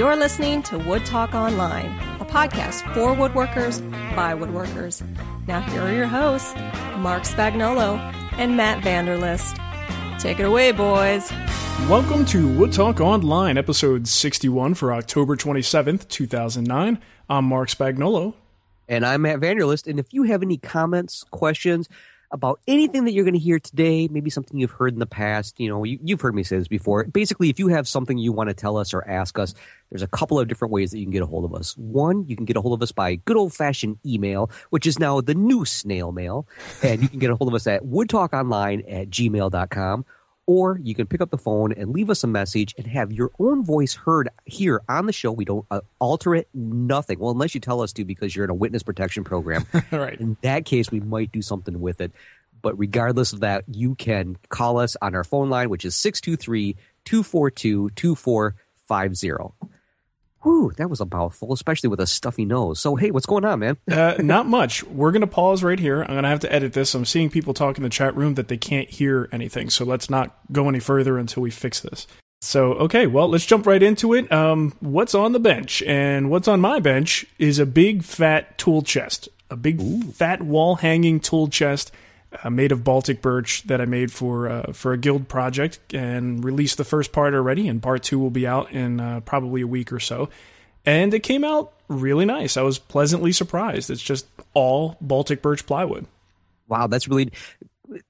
You're listening to Wood Talk Online, a podcast for woodworkers by woodworkers. Now, here are your hosts, Marc Spagnuolo and Matt Vanderlist. Take it away, boys. Welcome to Wood Talk Online, episode 61 for October 27th, 2009. I'm Marc Spagnuolo. And I'm Matt Vanderlist. And if you have any comments, questions about anything that you're going to hear today, maybe something you've heard in the past, you know, you, have heard me say this before. Basically, if you have something you want to tell us or ask us, there's a couple of different ways that you can get a hold of us. One, you can get a hold of us by good old fashioned email, which is now the new snail mail. And you can get a hold of us at woodtalkonline at gmail.com or you can pick up the phone and leave us a message and have your own voice heard here on the show. We don't uh, alter it, nothing. Well, unless you tell us to because you're in a witness protection program. right. In that case, we might do something with it. But regardless of that, you can call us on our phone line, which is 623 242 2450. Whew, that was a mouthful, especially with a stuffy nose. So, hey, what's going on, man? uh, not much. We're going to pause right here. I'm going to have to edit this. I'm seeing people talk in the chat room that they can't hear anything. So, let's not go any further until we fix this. So, okay, well, let's jump right into it. Um, what's on the bench? And what's on my bench is a big, fat tool chest, a big, Ooh. fat wall hanging tool chest. Uh, made of Baltic birch that I made for uh, for a guild project and released the first part already, and part two will be out in uh, probably a week or so. And it came out really nice. I was pleasantly surprised. It's just all Baltic birch plywood. Wow, that's really.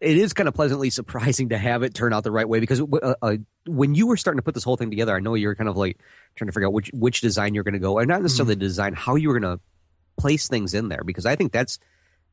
It is kind of pleasantly surprising to have it turn out the right way because uh, uh, when you were starting to put this whole thing together, I know you're kind of like trying to figure out which which design you're going to go, and not necessarily mm-hmm. the design, how you were going to place things in there because I think that's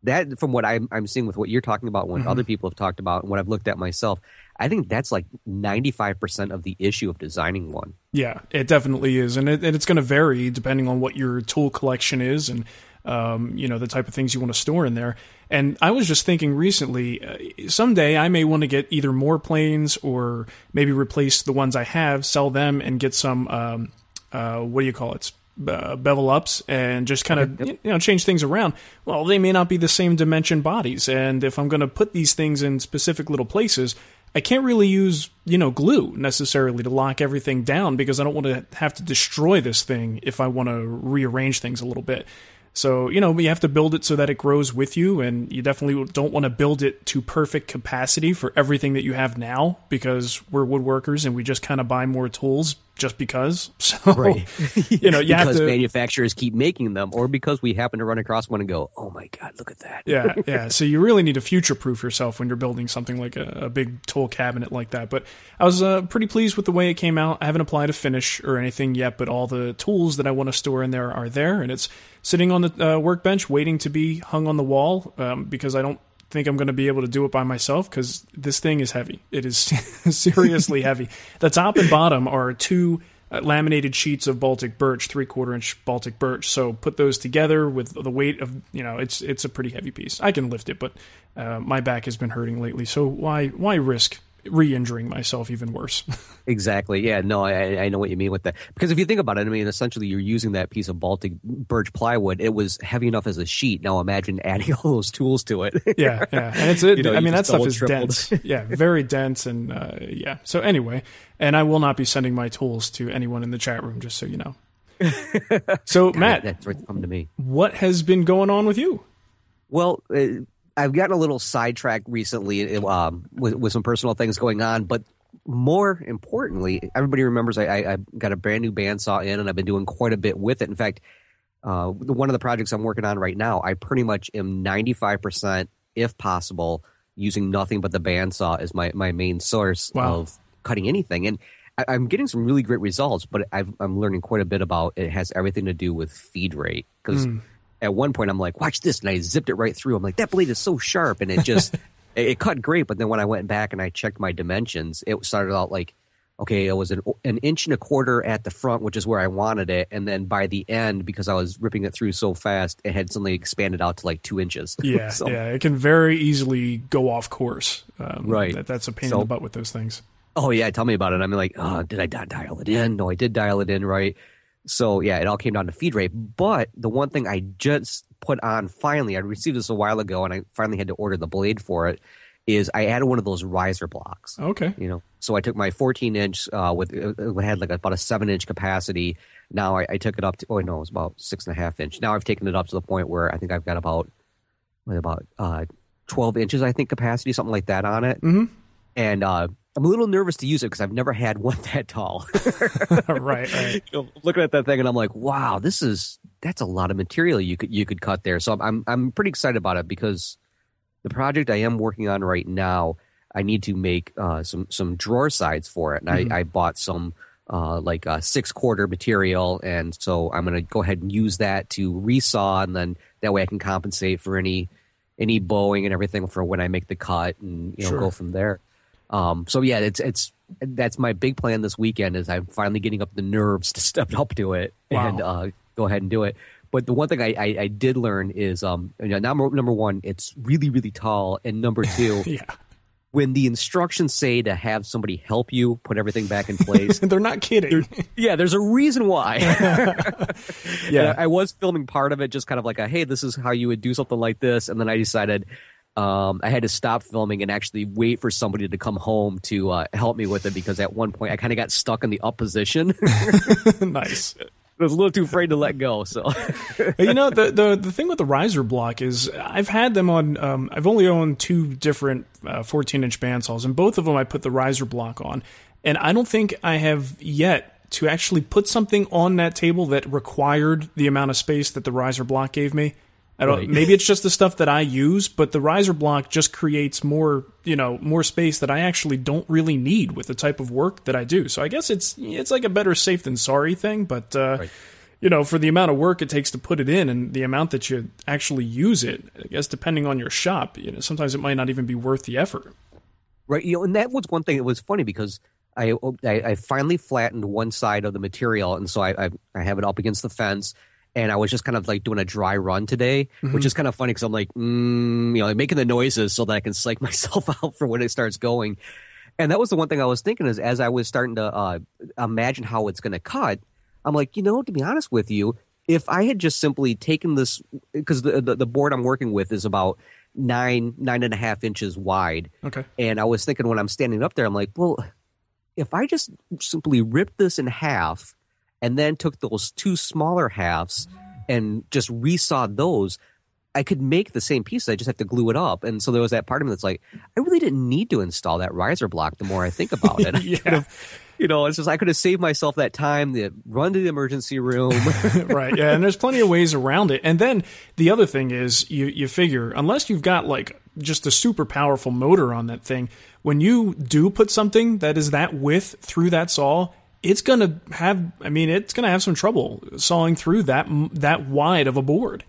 that from what I'm, I'm seeing with what you're talking about, what mm-hmm. other people have talked about, and what I've looked at myself, I think that's like 95% of the issue of designing one. Yeah, it definitely is. And, it, and it's going to vary depending on what your tool collection is and, um, you know, the type of things you want to store in there. And I was just thinking recently, uh, someday I may want to get either more planes or maybe replace the ones I have, sell them, and get some, um, uh, what do you call it? Uh, bevel ups and just kind of you know change things around. Well, they may not be the same dimension bodies, and if I'm going to put these things in specific little places, I can't really use you know glue necessarily to lock everything down because I don't want to have to destroy this thing if I want to rearrange things a little bit. So, you know, you have to build it so that it grows with you, and you definitely don't want to build it to perfect capacity for everything that you have now because we're woodworkers and we just kind of buy more tools just because. So, right. you know, you because have to, manufacturers keep making them, or because we happen to run across one and go, "Oh my god, look at that!" yeah, yeah. So you really need to future proof yourself when you're building something like a, a big tool cabinet like that. But I was uh, pretty pleased with the way it came out. I haven't applied a finish or anything yet, but all the tools that I want to store in there are there, and it's sitting on the uh, workbench waiting to be hung on the wall um, because I don't think I'm going to be able to do it by myself because this thing is heavy. It is seriously heavy. The top and bottom are two uh, laminated sheets of Baltic birch, three quarter inch Baltic birch. So put those together with the weight of you know it's it's a pretty heavy piece. I can lift it, but uh, my back has been hurting lately. So why why risk re-injuring myself even worse. exactly. Yeah. No, I, I know what you mean with that. Because if you think about it, I mean, essentially, you're using that piece of Baltic birch plywood. It was heavy enough as a sheet. Now imagine adding all those tools to it. yeah, yeah. And it's. It, you know, I mean, that stuff is tripled. dense. Yeah, very dense, and uh, yeah. So anyway, and I will not be sending my tools to anyone in the chat room, just so you know. so God, Matt, that's right. Come to me. What has been going on with you? Well. I've gotten a little sidetracked recently um, with, with some personal things going on, but more importantly, everybody remembers I, I, I, got a brand new bandsaw in, and I've been doing quite a bit with it. In fact, uh, one of the projects I'm working on right now, I pretty much am 95%, if possible, using nothing but the bandsaw as my, my main source wow. of cutting anything. And I, am getting some really great results, but i am learning quite a bit about it has everything to do with feed rate because. Mm at one point I'm like, watch this, and I zipped it right through. I'm like, that blade is so sharp, and it just it, it cut great. But then when I went back and I checked my dimensions, it started out like okay, it was an, an inch and a quarter at the front, which is where I wanted it. And then by the end, because I was ripping it through so fast, it had suddenly expanded out to like two inches. Yeah, So- yeah, it can very easily go off course. Um, Right. That, that's a pain in the butt with those things. Oh yeah, tell me about it. I'm like, oh, did I dial it in? No, I did dial it in right. So yeah, it all came down to feed rate. But the one thing I just put on finally, I received this a while ago, and I finally had to order the blade for it. Is I added one of those riser blocks. Okay. You know, so I took my 14 inch uh, with it had like about a seven inch capacity. Now I, I took it up to oh no, it was about six and a half inch. Now I've taken it up to the point where I think I've got about about uh, 12 inches, I think capacity, something like that on it. Mhm. And uh, I'm a little nervous to use it because I've never had one that tall. right, right. You know, looking at that thing and I'm like, wow, this is that's a lot of material you could you could cut there. So I'm I'm, pretty excited about it because the project I am working on right now, I need to make uh, some some drawer sides for it, and I, I bought some uh, like uh, six quarter material, and so I'm going to go ahead and use that to resaw, and then that way I can compensate for any any bowing and everything for when I make the cut, and you know Sure. go from there. Um, so yeah, it's it's that's my big plan this weekend is I'm finally getting up the nerves to step up to it Wow. and uh, go ahead and do it. But the one thing I, I, I did learn is um you know, number number one, it's really really tall, and number two, Yeah. when the instructions say to have somebody help you put everything back in place, They're not kidding. yeah, there's a reason why. yeah. I, I was filming part of it, just kind of like a hey, this is how you would do something like this, and then I decided. Um, I had to stop filming and actually wait for somebody to come home to uh, help me with it because at one point I kind of got stuck in the up position. nice. I was a little too afraid to let go. So you know the, the the thing with the riser block is I've had them on. Um, I've only owned two different uh, 14 inch bandsaws, and both of them I put the riser block on, and I don't think I have yet to actually put something on that table that required the amount of space that the riser block gave me. I don't. Right. Maybe it's just the stuff that I use, but the riser block just creates more, you know, more space that I actually don't really need with the type of work that I do. So I guess it's it's like a better safe than sorry thing, but. Uh, Right. you know, for the amount of work it takes to put it in and the amount that you actually use it, I guess depending on your shop, you know, sometimes it might not even be worth the effort. Right, you know, and that was one thing that was funny because I I, I finally flattened one side of the material, and so I, I I have it up against the fence, and I was just kind of like doing a dry run today, which is kind of funny because I'm like, mm, you know, like making the noises so that I can psych myself out for when it starts going, and that was the one thing I was thinking is as I was starting to uh, imagine how it's going to cut, I'm like, you know, to be honest with you, if I had just simply taken this because the, the the board I'm working with is about nine nine and a half inches wide. Okay. And I was thinking when I'm standing up there, I'm like, well, if I just simply ripped this in half and then took those two smaller halves and just resawed those, I could make the same pieces. I just have to glue it up. And so there was that part of me that's like, I really didn't need to install that riser block the more I think about it. Yeah. you know, it's just I could have saved myself that time to run to the emergency room. right. Yeah. And there's plenty of ways around it. And then the other thing is you, you figure, unless you've got like just a super powerful motor on that thing, when you do put something that is that width through that saw, it's going to have, I mean, it's going to have some trouble sawing through that, that wide of a board.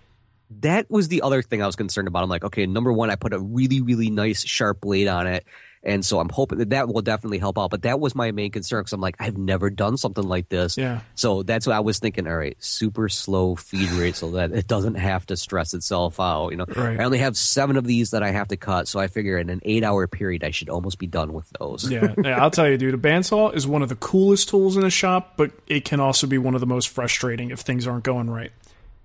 That was the other thing I was concerned about. I'm like, okay, number one, I put a really, really nice sharp blade on it. And so I'm hoping that that will definitely help out. But that was my main concern because I'm like, I've never done something like this. Yeah. So that's what I was thinking. All right, super slow feed rate so that it doesn't have to stress itself out. You know, Right. I only have seven of these that I have to cut. So I figure in an eight hour period, I should almost be done with those. Yeah, yeah, I'll tell you, dude. A bandsaw is one of the coolest tools in a shop, but it can also be one of the most frustrating if things aren't going right.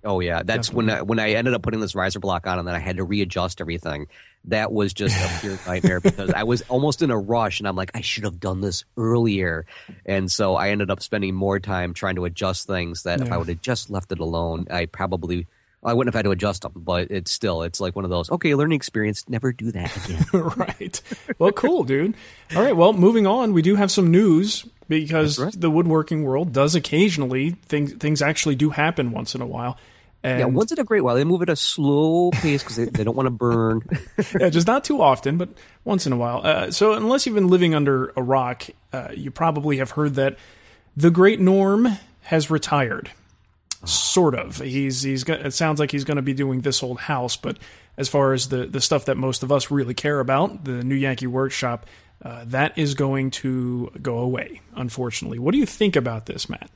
Oh yeah, that's when I, when I ended up putting this riser block on, and then I had to readjust everything. That was just a pure nightmare because I was almost in a rush, and I'm like, I should have done this earlier. And so I ended up spending more time trying to adjust things that if I would have just left it alone, I probably I wouldn't have had to adjust them. But it's still it's like one of those okay, learning experience. Never do that again. right. Well, cool, dude. All right. Well, moving on, we do have some news because right. the woodworking world does occasionally things things actually do happen once in a while. And yeah, once in a great while they move at a slow pace because they, they don't want to burn. yeah, just not too often, but once in a while. Uh, so, unless you've been living under a rock, uh, you probably have heard that the Great Norm has retired. sort of. He's he's it sounds like he's going to be doing this old house, but as far as the the stuff that most of us really care about, the new Yankee Workshop, uh, that is going to go away. Unfortunately, what do you think about this, Matt?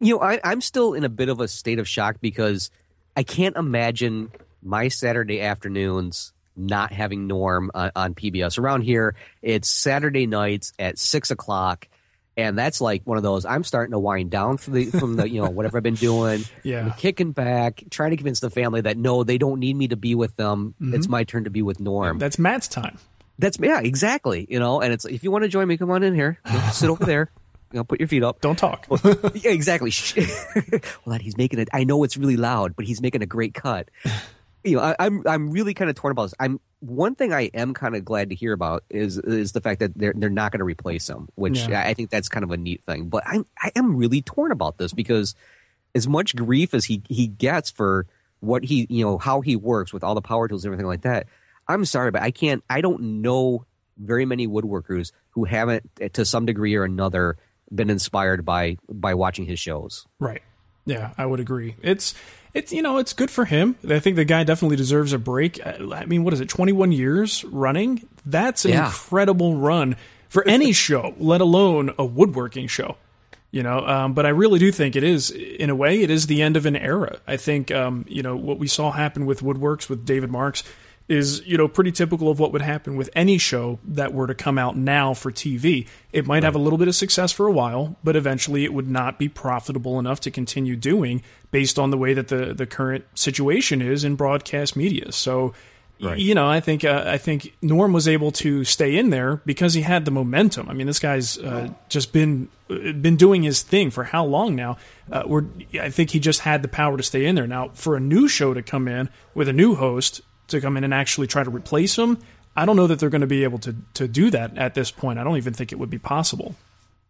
You know, I, I'm still in a bit of a state of shock because I can't imagine my Saturday afternoons not having Norm uh, on, on PBS. Around here, it's Saturday nights at six o'clock, and that's like one of those. I'm starting to wind down from the from the you know whatever I've been doing. Yeah. I'm kicking back, trying to convince the family that no, they don't need me to be with them. Mm-hmm. It's my turn to be with Norm. That's Matt's time. That's yeah, exactly. You know, and it's if you want to join me, come on in here. Sit over there. You know, put your feet up. Don't talk. yeah, exactly. Well, he's making it. I know it's really loud, but he's making a great cut. You know, I, I'm I'm really kind of torn about this. I'm one thing I am kind of glad to hear about is is the fact that they're they're not going to replace him, which Yeah. I think that's kind of a neat thing. But I'm I am really torn about this because as much grief as he he gets for what he you know how he works with all the power tools and everything like that. I'm sorry, but I can't. I don't know very many woodworkers who haven't, to some degree or another, been inspired by by watching his shows. Right. Yeah, I would agree. It's it's you know it's good for him. I think the guy definitely deserves a break. Uh, I mean, what is it? Twenty one years running. That's an Yeah. incredible run for any show, let alone a woodworking show. You know, um, but I really do think it is, in a way, it is the end of an era. I think, um, you know, what we saw happen with Woodworks with David Marks is, you know, pretty typical of what would happen with any show that were to come out now for TV. It might have a little bit of success for a while, but eventually it would not be profitable enough to continue doing based on the way that the, the current situation is in broadcast media. So, y- you know, I think uh, I think Norm was able to stay in there because he had the momentum. I mean, this guy's uh, just been uh, been doing his thing for how long now? Uh, we're, I think he just had the power to stay in there. Now, for a new show to come in with a new host to come in and actually try to replace him, I don't know that they're going to be able to to do that at this point. I don't even think it would be possible.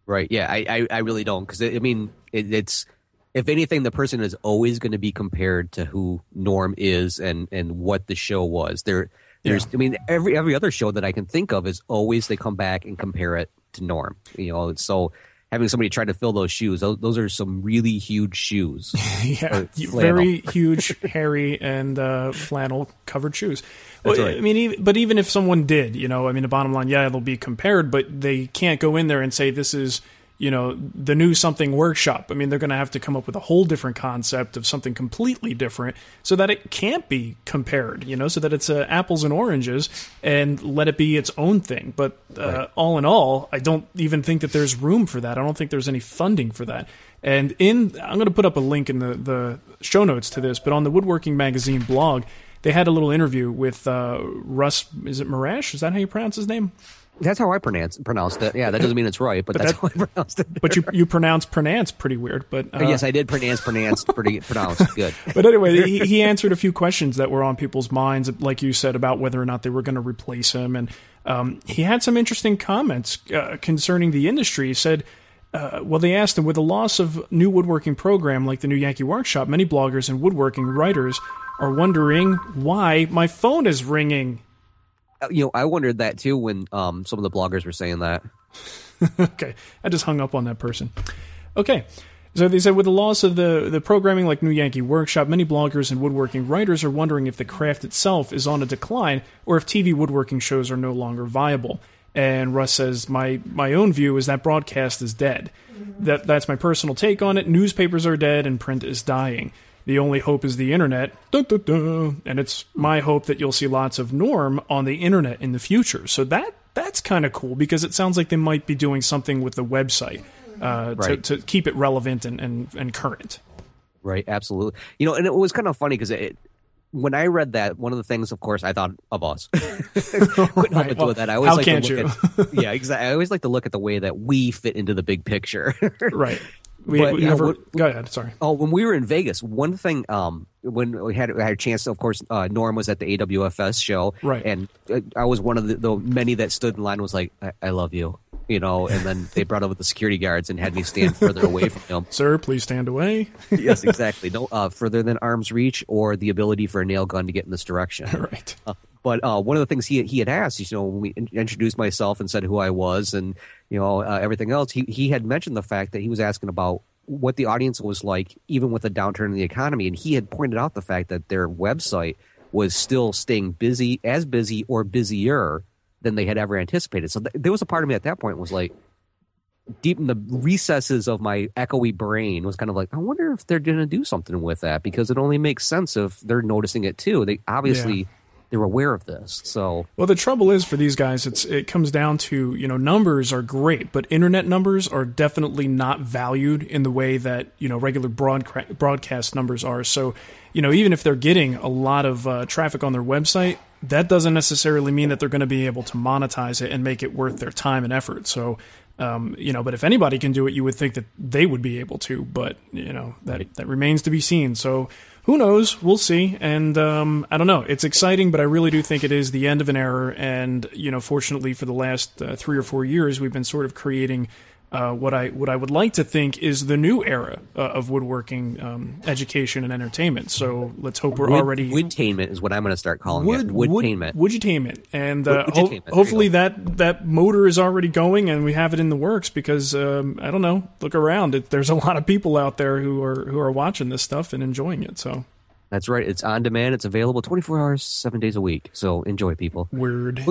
Right? Yeah, I I, I really don't because I mean it, it's if anything, the person is always going to be compared to who Norm is and and what the show was. There, there's I mean every every other show that I can think of is always they come back and compare it to Norm. You know, so having somebody try to fill those shoes, those, those are some really huge shoes. Yeah, very huge, hairy, and uh, flannel covered shoes. Well, right. I mean, even, but even if someone did, you know, I mean, the bottom line, yeah, they'll be compared, but they can't go in there and say this is, you know, the new something workshop. I mean, they're going to have to come up with a whole different concept of something completely different so that it can't be compared, you know, so that it's uh, apples and oranges and let it be its own thing. But uh, all in all, I don't even think that there's room for that. I don't think there's any funding for that. And in, I'm going to put up a link in the, the show notes to this, but on the Woodworking Magazine blog, they had a little interview with uh, Russ. Is it Morash? Is that how you pronounce his name? That's how I pronounce pronounced it. Yeah, that doesn't mean it's right, but, that's that- how I pronounced it. But you you pronounce pronounce pretty weird. But uh, yes, I did pronounce pronounced pretty pronounced good. but anyway, he, he answered a few questions that were on people's minds, like you said, about whether or not they were going to replace him. And um, he had some interesting comments uh, concerning the industry. He said, uh, well, they asked him, with the loss of new woodworking program like the new Yankee Workshop, many bloggers and woodworking writers are wondering why my phone is ringing. Uh, You know, I wondered that too when um, some of the bloggers were saying that. okay, I just hung up on that person. Okay. So they said with the loss of the, the programming like New Yankee Workshop, many bloggers and woodworking writers are wondering if the craft itself is on a decline or if TV woodworking shows are no longer viable. And Russ says, my, my own view is that broadcast is dead. That, that's my personal take on it. Newspapers are dead and print is dying. The only hope is the internet. Dun, dun, dun. And it's my hope that you'll see lots of Norm on the internet in the future. So that that's kind of cool because it sounds like they might be doing something with the website uh, Right. to, to keep it relevant and, and, and current. Right, absolutely. You know, and it was kind of funny because it, when I read that, one of the things, of course, I thought of us. Couldn't Right, well, that. I always how like to look At, yeah, exactly. I always like to look at the way that we fit into the big picture. Right. We, But, we you know, ever, what- go ahead. Sorry. Oh, when we were in Vegas, one thing, um, when we had, we had a chance, of course, uh, Norm was at the AWFS show, Right. And uh, I was one of the, the many that stood in line and was like, I, "I love you," you know. And then they brought over the security guards and had me stand further away from him. Sir, please stand away. yes, exactly. No, uh, further than arm's reach or the ability for a nail gun to get in this direction. right. Uh, but uh, one of the things he he had asked, you know, when we introduced myself and said who I was and you know uh, everything else, he he had mentioned the fact that he was asking about what the audience was like, even with a downturn in the economy. And he had pointed out the fact that their website was still staying busy, as busy or busier than they had ever anticipated. So th- there was a part of me at that point was like, deep in the recesses of my echoey brain was kind of like, I wonder if they're going to do something with that because it only makes sense if they're noticing it too. They obviously Yeah. they're aware of this. So Well, the trouble is for these guys, it's it comes down to you know numbers are great, but internet numbers are definitely not valued in the way that you know regular broadcast broadcast numbers are. So, you know, even if they're getting a lot of uh, traffic on their website, that doesn't necessarily mean that they're going to be able to monetize it and make it worth their time and effort. So. Um, you know, but if anybody can do it, you would think that they would be able to. But you know, that that remains to be seen. So who knows? We'll see. And um, I don't know. It's exciting, but I really do think it is the end of an era. And you know, fortunately for the last uh, three or four years, we've been sort of creating uh, what I what I would like to think is the new era uh, of woodworking um, education and entertainment. So let's hope we're wood, already woodtainment is what I'm going to start calling wood it. wood Woodtainment. and uh, ho- woodutainment, there you hopefully that that motor is already going and we have it in the works because um, I don't know. Look around, it, there's a lot of people out there who are who are watching this stuff and enjoying it. So That's right. It's on demand. It's available 24 hours, seven days a week. So enjoy, people. weird.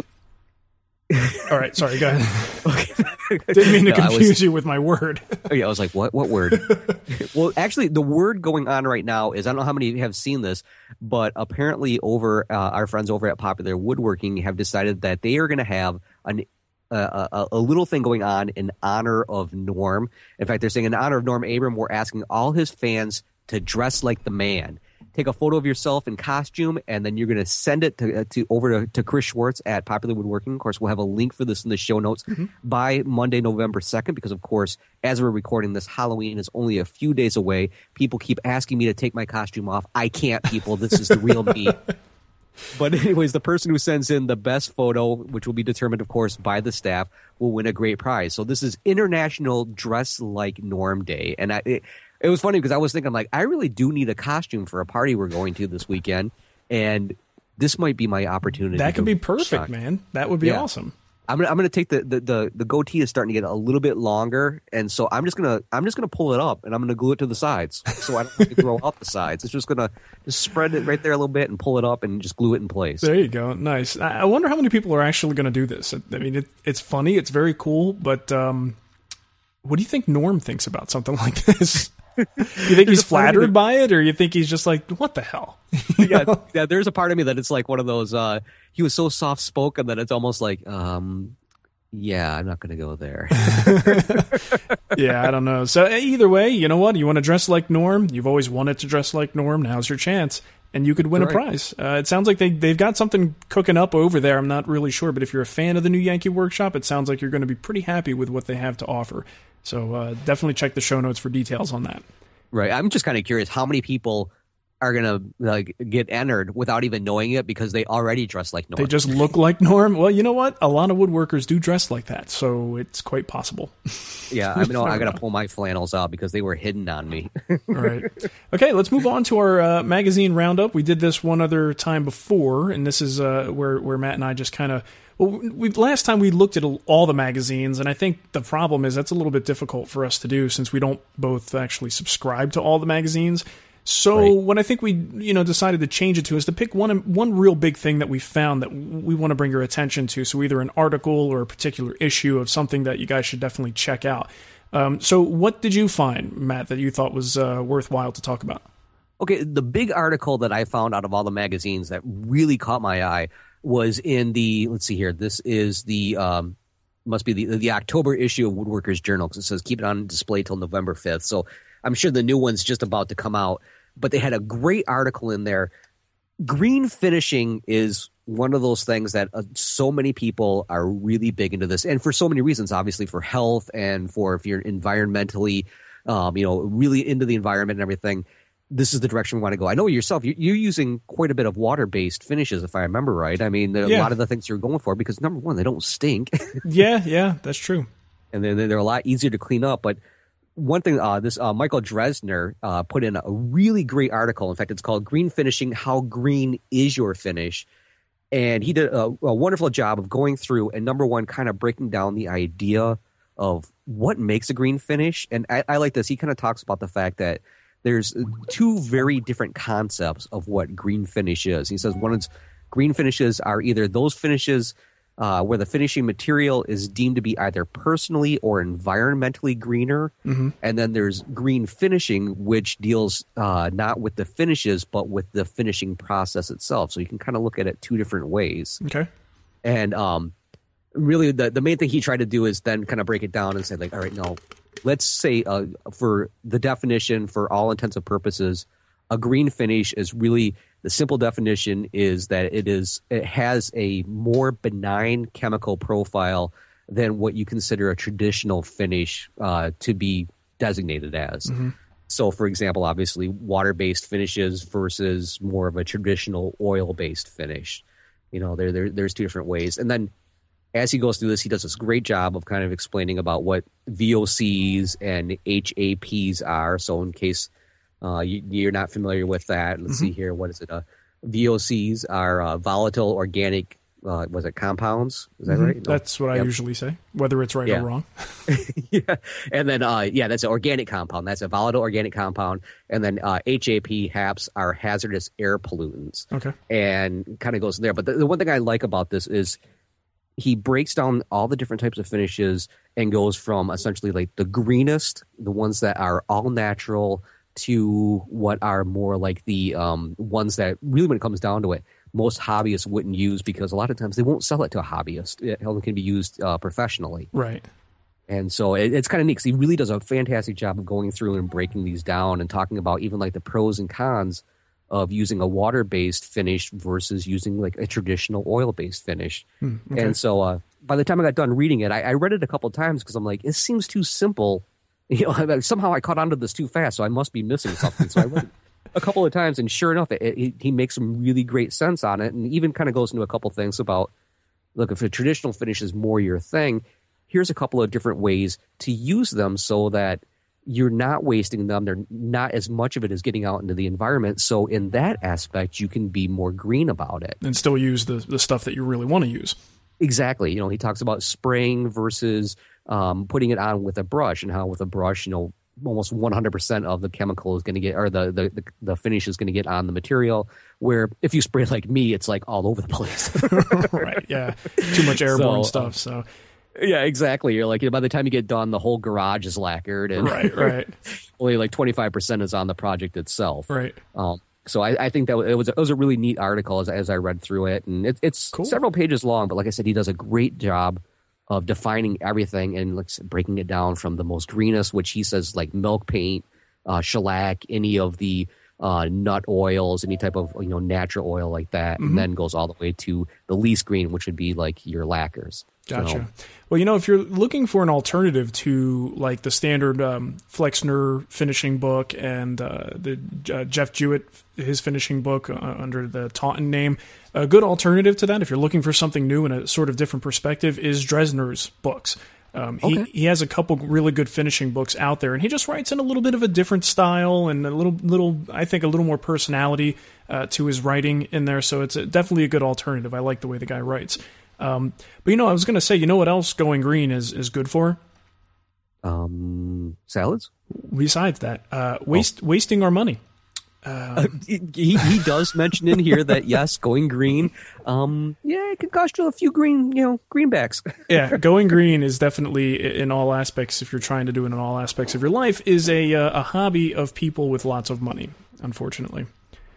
All right, sorry, go ahead. Didn't mean to No, I was- confuse you with my word. Oh, yeah, I was like, what? What word? well, actually, the word going on right now is I don't know how many have seen this, but apparently, over uh, our friends over at Popular Woodworking have decided that they are going to have an uh, a, a little thing going on in honor of Norm. In fact, they're saying in honor of Norm Abram, we're asking all his fans to dress like the man. Take a photo of yourself in costume, and then you're going to send it to, uh, to over to, to Chris Schwarz at Popular Woodworking. Of course, we'll have a link for this in the show notes by Monday, November second, because of course, as we're recording this, Halloween is only a few days away. People keep asking me to take my costume off. I can't, people. This is the real me. But anyways, the person who sends in the best photo, which will be determined, of course, by the staff, will win a great prize. So this is International Dress Like Norm Day, and I, it, it was funny because I was thinking, like, I really do need a costume for a party we're going to this weekend, and this might be my opportunity. That could be perfect, shop. man. That would be Yeah. awesome. I'm gonna I'm gonna take the, the the the goatee is starting to get a little bit longer, and so I'm just gonna I'm just gonna pull it up and I'm gonna glue it to the sides, so I don't have to grow out the sides. It's just gonna just spread it right there a little bit and pull it up and just glue it in place. There you go. Nice. I wonder how many people are actually going to do this. I mean, it, it's funny. It's very cool. But um, what do you think Norm thinks about something like this? You think he's a funny- flattered by it, or you think he's just like, "What the hell"? yeah, yeah. There's a part of me that it's like one of those. Uh, he was so soft spoken that it's almost like, um, yeah, I'm not gonna go there. yeah, I don't know. So eh, either way, you know what? You want to dress like Norm? You've always wanted to dress like Norm. Now's your chance, and you could win a prize. Uh, it sounds like they they've got something cooking up over there. I'm not really sure, but if you're a fan of the new Yankee Workshop, it sounds like you're going to be pretty happy with what they have to offer. So uh, definitely check the show notes for details on that. right. I'm just kind of curious how many people are gonna like get entered without even knowing it because they already dress like Norm. They just look like Norm. Well, you know what? A lot of woodworkers do dress like that, so it's quite possible. yeah, I mean, I gotta pull my flannels out because they were hidden on me. All right. Okay, let's move on to our uh, magazine roundup. We did this one other time before, and this is uh, where where Matt and I just kind of. Well, we last time we looked at all the magazines, and I think the problem is that's a little bit difficult for us to do since we don't both actually subscribe to all the magazines. So Right. what I think we you know decided to change it to is to pick one one real big thing that we found that we want to bring your attention to. So either an article or a particular issue of something that you guys should definitely check out. Um, so what did you find, Matt, that you thought was uh, worthwhile to talk about? Okay, the big article that I found out of all the magazines that really caught my eye was in the let's see here. This is the um must be the the October issue of Woodworkers Journal because it says keep it on display till November 5th. So I'm sure the new one's just about to come out, but they had a great article in there. Green finishing is one of those things that uh, so many people are really big into this and for so many reasons obviously for health and for if you're environmentally um, you know really into the environment and everything this is the direction we want to go. I know yourself, you- you're using quite a bit of water based finishes, if I remember right. I mean, a lot of the things you're going for because number one, they don't stink, Yeah, yeah, that's true. and then they're a lot easier to clean up. But one thing, uh, this uh, Michael Dresdner uh, put in a really great article. In fact, it's called "Green Finishing: How Green Is Your Finish." And he did a, a wonderful job of going through and number one, kind of breaking down the idea of what makes a green finish. And I, I like this. He kind of talks about the fact that there's two very different concepts of what green finish is. He says one is green finishes are either those finishes uh, where the finishing material is deemed to be either personally or environmentally greener. Mm-hmm. And then there's green finishing, which deals uh, not with the finishes, but with the finishing process itself. So you can kind of look at it two different ways. Okay. And um, really, the, the main thing he tried to do is then kind of break it down and say, like, all right, no, let's say uh, for the definition, for all intents and purposes, a green finish is really the simple definition is that it is it has a more benign chemical profile than what you consider a traditional finish uh, to be designated as. So, for example, obviously, water based finishes versus more of a traditional oil based finish. You know, there, there there's two different ways. And then as he goes through this, he does this great job of kind of explaining about what VOCs and HAPs are. So, in case uh, you, you're not familiar with that, let's see here. What is it? Uh, VOCs are uh, volatile organic. Uh, was it compounds? Is that right? No. Mm-hmm. That's what I usually say, whether it's right Yeah. or wrong. yeah, and then uh, yeah, that's an organic compound. That's a volatile organic compound. And then uh, HAP HAPs are hazardous air pollutants. Okay. and kind of goes there. But the, the one thing I like about this is he breaks down all the different types of finishes and goes from essentially like the greenest, the ones that are all natural, to what are more like the um, ones that really, when it comes down to it, most hobbyists wouldn't use because a lot of times they won't sell it to a hobbyist. It only can be used uh, professionally. Right. And so it, it's kind of neat because he really does a fantastic job of going through and breaking these down and talking about even like the pros and cons of using a water based finish versus using like a traditional oil based finish. okay. And so uh, by the time I got done reading it, I, I read it a couple times because I'm like, it seems too simple. You know, somehow I caught onto this too fast, so I must be missing something. So I read it a couple of times, and sure enough, it, it, he makes some really great sense on it, and even kind of goes into a couple things about look if a traditional finish is more your thing here's a couple of different ways to use them so that you're not wasting them they're not as much of it as getting out into the environment so in that aspect you can be more green about it And still use the, the stuff that you really want to use. exactly you know he talks about spraying versus um, putting it on with a brush and how with a brush you know almost 100% of the chemical is going to get or the, the, the, finish is going to get on the material where if you spray like me it's like all over the place right. Yeah. Too much airborne So, stuff. So, Yeah, exactly. You're like you know, by the time you get done, the whole garage is lacquered, and right, right, only like 25 percent is on the project itself. right. Um, so I, I think that it was it was a really neat article as, as I read through it, and it, it's Cool. several pages long. But like I said, he does a great job of defining everything and like breaking it down from the most greenest, which he says like milk paint, uh, shellac, any of the uh, nut oils, any type of you know natural oil like that, Mm-hmm. and then goes all the way to the least green, which would be like your lacquers. Gotcha. So- Well, you know, if you're looking for an alternative to like the standard um, Flexner finishing book and uh, the uh, Jeff Jewett his finishing book uh, under the Taunton name, a good alternative to that, if you're looking for something new and a sort of different perspective, is Dresdner's books. Um, he Okay. he has a couple really good finishing books out there, and he just writes in a little bit of a different style and a little little I think a little more personality uh, to his writing in there. So it's a, definitely a good alternative. I like the way the guy writes. Um, but you know, I was going to say, you know what else going green is is good for? Um, salads. Besides that, uh, waste wasting our money. he, he does mention in here that yes, going green, um, yeah, it can cost you a few green, you know, greenbacks. yeah, going green is definitely in all aspects. If you're trying to do it in all aspects of your life, is a uh, a hobby of people with lots of money. Unfortunately,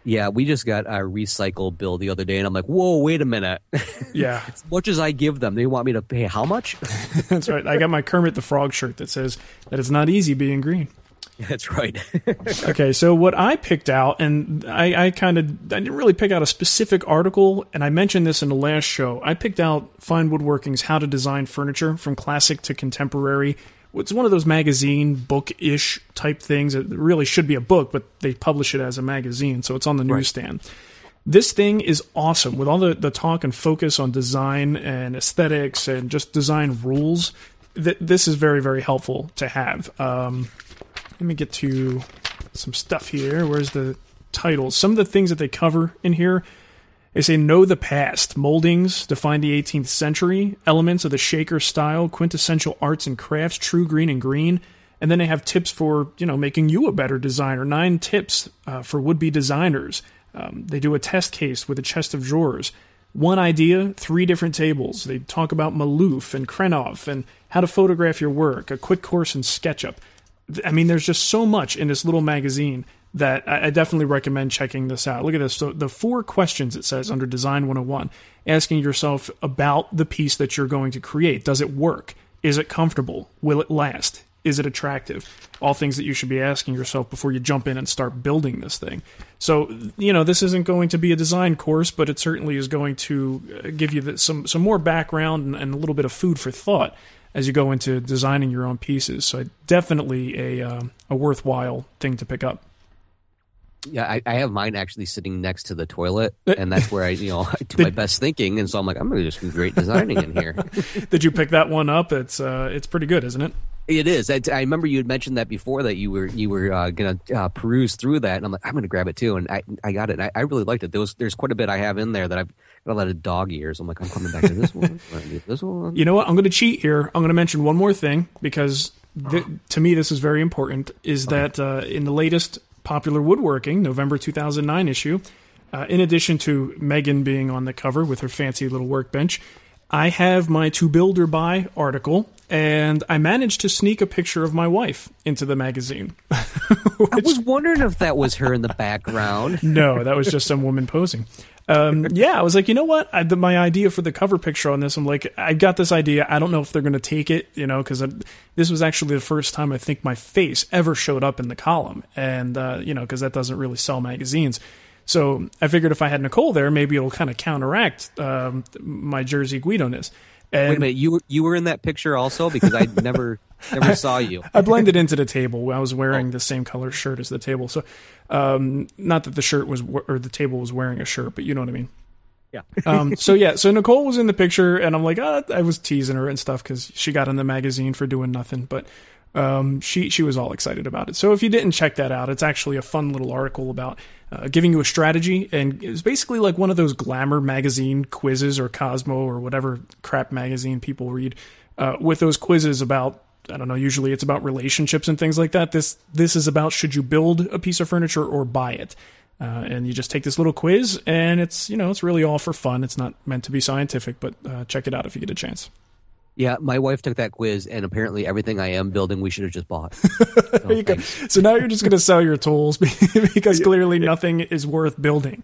yeah, we just got our recycle bill the other day, and I'm like, whoa, wait a minute. yeah, as much as I give them, they want me to pay how much? that's right. I got my Kermit the Frog shirt that says that it's not easy being green. That's right. okay, so what I picked out, and I, I kind of I didn't really pick out a specific article, and I mentioned this in the last show. I picked out Fine Woodworking's How to Design Furniture from Classic to Contemporary. It's one of those magazine book ish type things. It really should be a book, but they publish it as a magazine, so it's on the newsstand. This thing is awesome with all the, the talk and focus on design and aesthetics and just design rules. Th- this is very, very helpful to have. Um, let me get to some stuff here. Where's the titles? Some of the things that they cover in here. They say know the past. Moldings define the 18th century. Elements of the shaker style, quintessential arts and crafts, true Greene and Greene. And then they have tips for you know making you a better designer. Nine tips uh, for would-be designers. Um, they do a test case with a chest of drawers. One idea, three different tables. They talk about Maloof and Krenov and how to photograph your work. A quick course in SketchUp. I mean, there's just so much in this little magazine that I definitely recommend checking this out. Look at this. So the four questions it says under Design 101, asking yourself about the piece that you're going to create. Does it work? Is it comfortable? Will it last? Is it attractive? All things that you should be asking yourself before you jump in and start building this thing. So, you know, this isn't going to be a design course, but it certainly is going to uh, give you some some more background and, and a little bit of food for thought as you go into designing your own pieces. So, definitely a uh, a worthwhile thing to pick up. Yeah, I, I, have mine actually sitting next to the toilet, and that's where I, you know, I do my best thinking. And so I'm like, I'm going to just do some great designing in here. Did you pick that one up? It's uh, it's pretty good, isn't it? It is. I, I remember you had mentioned that before that you were you were uh, going to uh, peruse through that, and I'm like, I'm going to grab it too, and I I got it. I, I, really liked it. There was there's quite a bit I have in there that I've got a lot of dog ears. I'm like, I'm coming back to this one. this one. You know what? I'm going to cheat here. I'm going to mention one more thing because th- to me this is very important. Is okay. that uh, in the latest Popular Woodworking November 2009 issue, uh, in addition to Megan being on the cover with her fancy little workbench, I have my To Build or Buy article and I managed to sneak a picture of my wife into the magazine. Which, I was wondering if that was her in the background. no, that was just some woman posing. Um, yeah, I was like, you know what? I, the, my idea for the cover picture on this, I'm like, I got this idea. I don't know if they're going to take it, you know, because this was actually the first time I think my face ever showed up in the column, and uh, you know, because that doesn't really sell magazines. So I figured if I had Nicole there, maybe it'll kind of counteract um, my Jersey Guido ness. And Wait a minute, you you were in that picture also because I never never saw you. I blended into the table. I was wearing oh. the same color shirt as the table, so um, not that the shirt was or the table was wearing a shirt, but you know what I mean. Yeah. um, so yeah, so Nicole was in the picture, and I'm like, oh, I was teasing her and stuff because she got in the magazine for doing nothing, but um, she she was all excited about it. So if you didn't check that out, it's actually a fun little article about uh, giving you a strategy, and it's basically like one of those glamour magazine quizzes or Cosmo or whatever crap magazine people read uh, with those quizzes about. I don't know. Usually, it's about relationships and things like that. This this is about should you build a piece of furniture or buy it. Uh, and you just take this little quiz, and it's you know it's really all for fun. It's not meant to be scientific, but uh, check it out if you get a chance. Yeah, my wife took that quiz, and apparently everything I am building, we should have just bought. So, you so now you're just going to sell your tools because clearly nothing is worth building.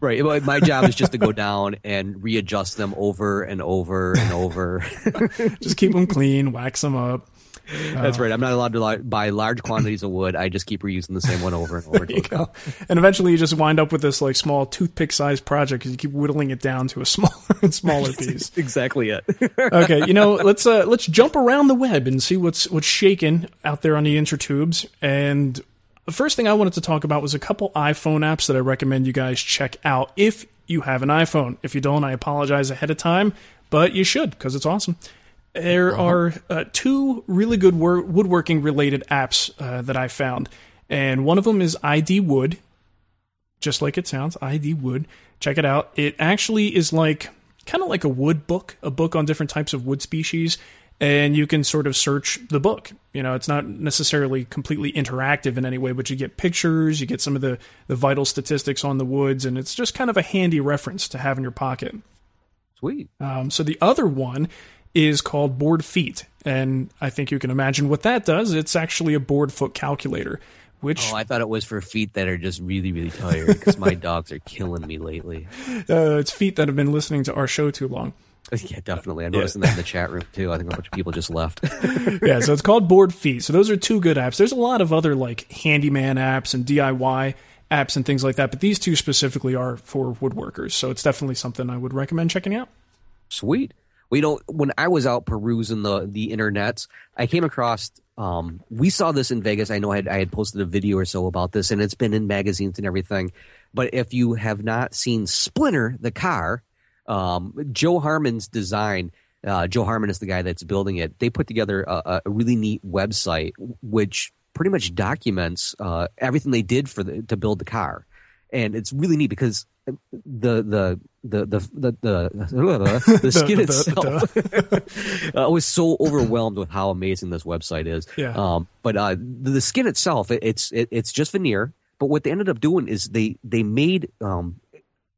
Right. My job is just to go down and readjust them over and over and over. just keep them clean, wax them up. That's right. I'm not allowed to buy large quantities of wood. I just keep reusing the same one over and over. There you go. And eventually, you just wind up with this like small toothpick-sized project because you keep whittling it down to a smaller and smaller piece. exactly it. okay, you know, let's uh, let's jump around the web and see what's what's shaking out there on the intertubes. And the first thing I wanted to talk about was a couple iPhone apps that I recommend you guys check out if you have an iPhone. If you don't, I apologize ahead of time, but you should because it's awesome. There uh-huh. are uh, two really good wor- woodworking related apps uh, that I found, and one of them is ID Wood, just like it sounds. ID Wood. Check it out. It actually is like kind of like a wood book, a book on different types of wood species, and you can sort of search the book. You know, it's not necessarily completely interactive in any way, but you get pictures, you get some of the the vital statistics on the woods, and it's just kind of a handy reference to have in your pocket. Sweet. Um, so the other one is called board feet. And I think you can imagine what that does. It's actually a board foot calculator. Which oh, I thought it was for feet that are just really, really tired because my dogs are killing me lately. Uh, it's feet that have been listening to our show too long. Yeah, definitely. I'm noticing yeah. that in the chat room too. I think a bunch of people just left. yeah, so it's called Board Feet. So those are two good apps. There's a lot of other like handyman apps and DIY apps and things like that, but these two specifically are for woodworkers. So it's definitely something I would recommend checking out. Sweet we don't when i was out perusing the the internets i came across um, we saw this in vegas. I know I had, I had posted a video or so about this and it's been in magazines and everything. But if you have not seen splinter the car um, joe harmon's design uh, joe harmon is the guy that's building it. They put together a, a really neat website which pretty much documents uh, everything they did for the, to build the car. And it's really neat because the the the the the the, the skin itself. I was so overwhelmed with how amazing this website is. Yeah. Um, but uh, the, the skin itself, it, it's it, it's just veneer. But what they ended up doing is they they made um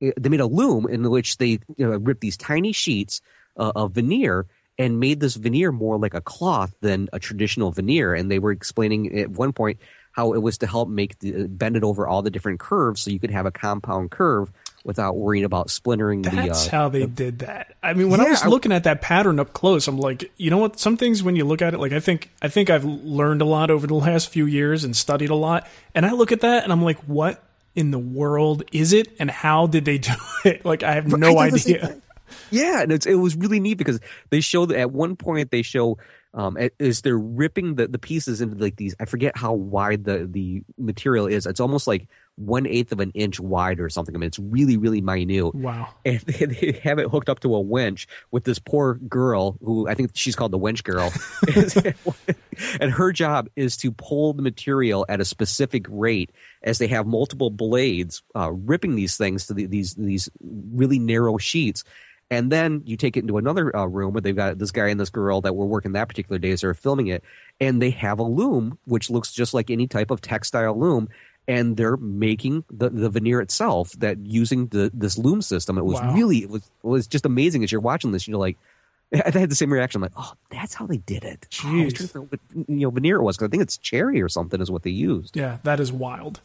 they made a loom in which they you know, ripped these tiny sheets uh, of veneer and made this veneer more like a cloth than a traditional veneer. And they were explaining at one point how it was to help make the, bend it over all the different curves so you could have a compound curve without worrying about splintering That's the. Uh, how they the- did that. I mean, when I was looking at that pattern up close, I'm like, you know what? Some things when you look at it, like I think I think I've learned a lot over the last few years and studied a lot, and I look at that and I'm like, what in the world is it, and how did they do it? Like I have no I did the same idea. Yeah, and it's, it was really neat because they show that at one point they show um, as they're ripping the, the pieces into like these. I forget how wide the the material is. It's almost like one eighth of an inch wide or something. I mean, it's really really minute. Wow. And they, they have it hooked up to a winch with this poor girl who I think she's called the winch girl, and her job is to pull the material at a specific rate as they have multiple blades uh, ripping these things to the, these these really narrow sheets. And then you take it into another uh, room where they've got this guy and this girl that were working that particular day as they're filming it, and they have a loom which looks just like any type of textile loom, and they're making the, the veneer itself that using the this loom system. It was Wow. really it was it was just amazing as you're watching this. You're like, I had the same reaction. I'm like, oh, that's how they did it. Oh, I was Jeez. trying to what you know veneer it was because I think it's cherry or something is what they used. Yeah, that is wild.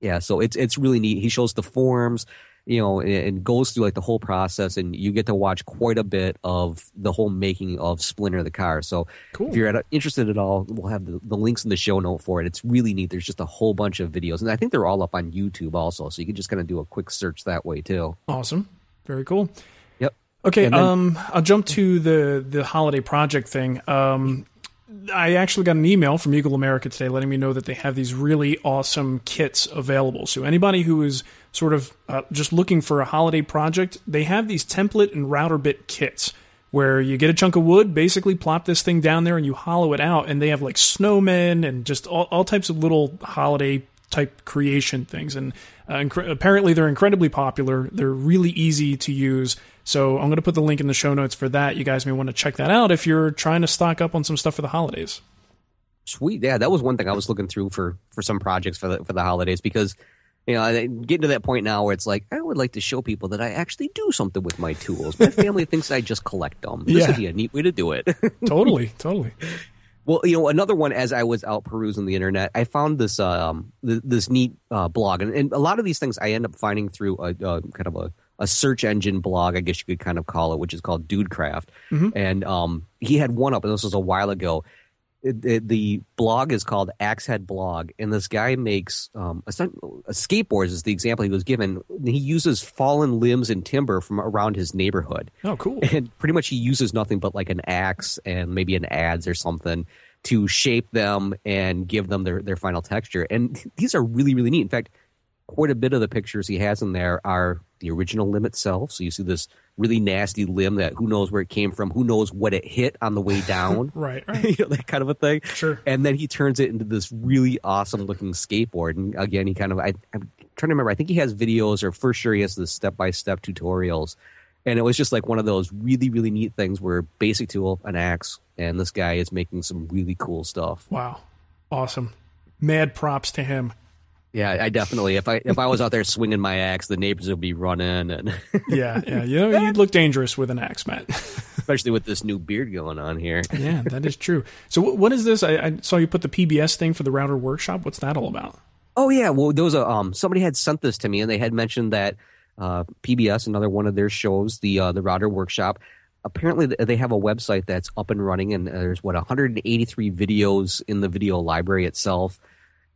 Yeah, so it's it's really neat. He shows the forms, you know, and, goes through like the whole process, and you get to watch quite a bit of the whole making of Splinter the car. So Cool. if you're at, interested at all, we'll have the, the links in the show note for it. It's really neat. There's just a whole bunch of videos, and I think they're all up on YouTube also, so you can just kind of do a quick search that way too. Awesome. Very cool. Yep. Okay, then- um, I'll jump to the the holiday project thing. Um, I actually got an email from Eagle America today letting me know that they have these really awesome kits available. So anybody who is sort of uh, just looking for a holiday project, they have these template and router bit kits where you get a chunk of wood, basically plop this thing down there and you hollow it out, and they have like snowmen and just all, all types of little holiday type creation things. And uh, incre- apparently they're incredibly popular. They're really easy to use. So I'm going to put the link in the show notes for that. You guys may want to check that out if you're trying to stock up on some stuff for the holidays. Sweet, yeah, that was one thing I was looking through for for some projects for the for the holidays because you know I- getting to that point now where it's like I would like to show people that I actually do something with my tools. My family thinks I just collect them. This Yeah. would be a neat way to do it. totally, totally. Well, you know, another one as I was out perusing the internet, I found this um th- this neat uh, blog, and, and a lot of these things I end up finding through a, a kind of a, a search engine blog, I guess you could kind of call it, which is called Dudecraft, and um he had one up, and this was a while ago. It, it- the blog is called Axehead Blog, and this guy makes um, a, a skateboards is the example he was given. He uses fallen limbs and timber from around his neighborhood, Oh, cool. and pretty much he uses nothing but like an axe and maybe an adze or something to shape them and give them their, their final texture. And these are really, really neat. In fact, quite a bit of the pictures he has in there are the original limb itself. So you see this really nasty limb that who knows where it came from, who knows what it hit on the way down. Right, right. you know, that kind of a thing. Sure. And then he turns it into this really awesome looking skateboard. And again, he kind of, I, I'm trying to remember, I think he has videos or for sure he has the step by step tutorials. And it was just like one of those really, really neat things where basic tool, an axe, and this guy is making some really cool stuff. Wow. Awesome. Mad props to him. Yeah, I definitely, if I if I was out there swinging my axe, the neighbors would be running, and Yeah, yeah. You know, you'd look dangerous with an axe, Matt. especially with this new beard going on here. yeah, that is true. So, wh- what is this? I, I saw you put the PBS thing for the router workshop. What's that all about? Oh yeah, well there was a um somebody had sent this to me and they had mentioned that uh, PBS, another one of their shows, the uh, the Router Workshop. Apparently, they have a website that's up and running, and there's what 183 videos in the video library itself.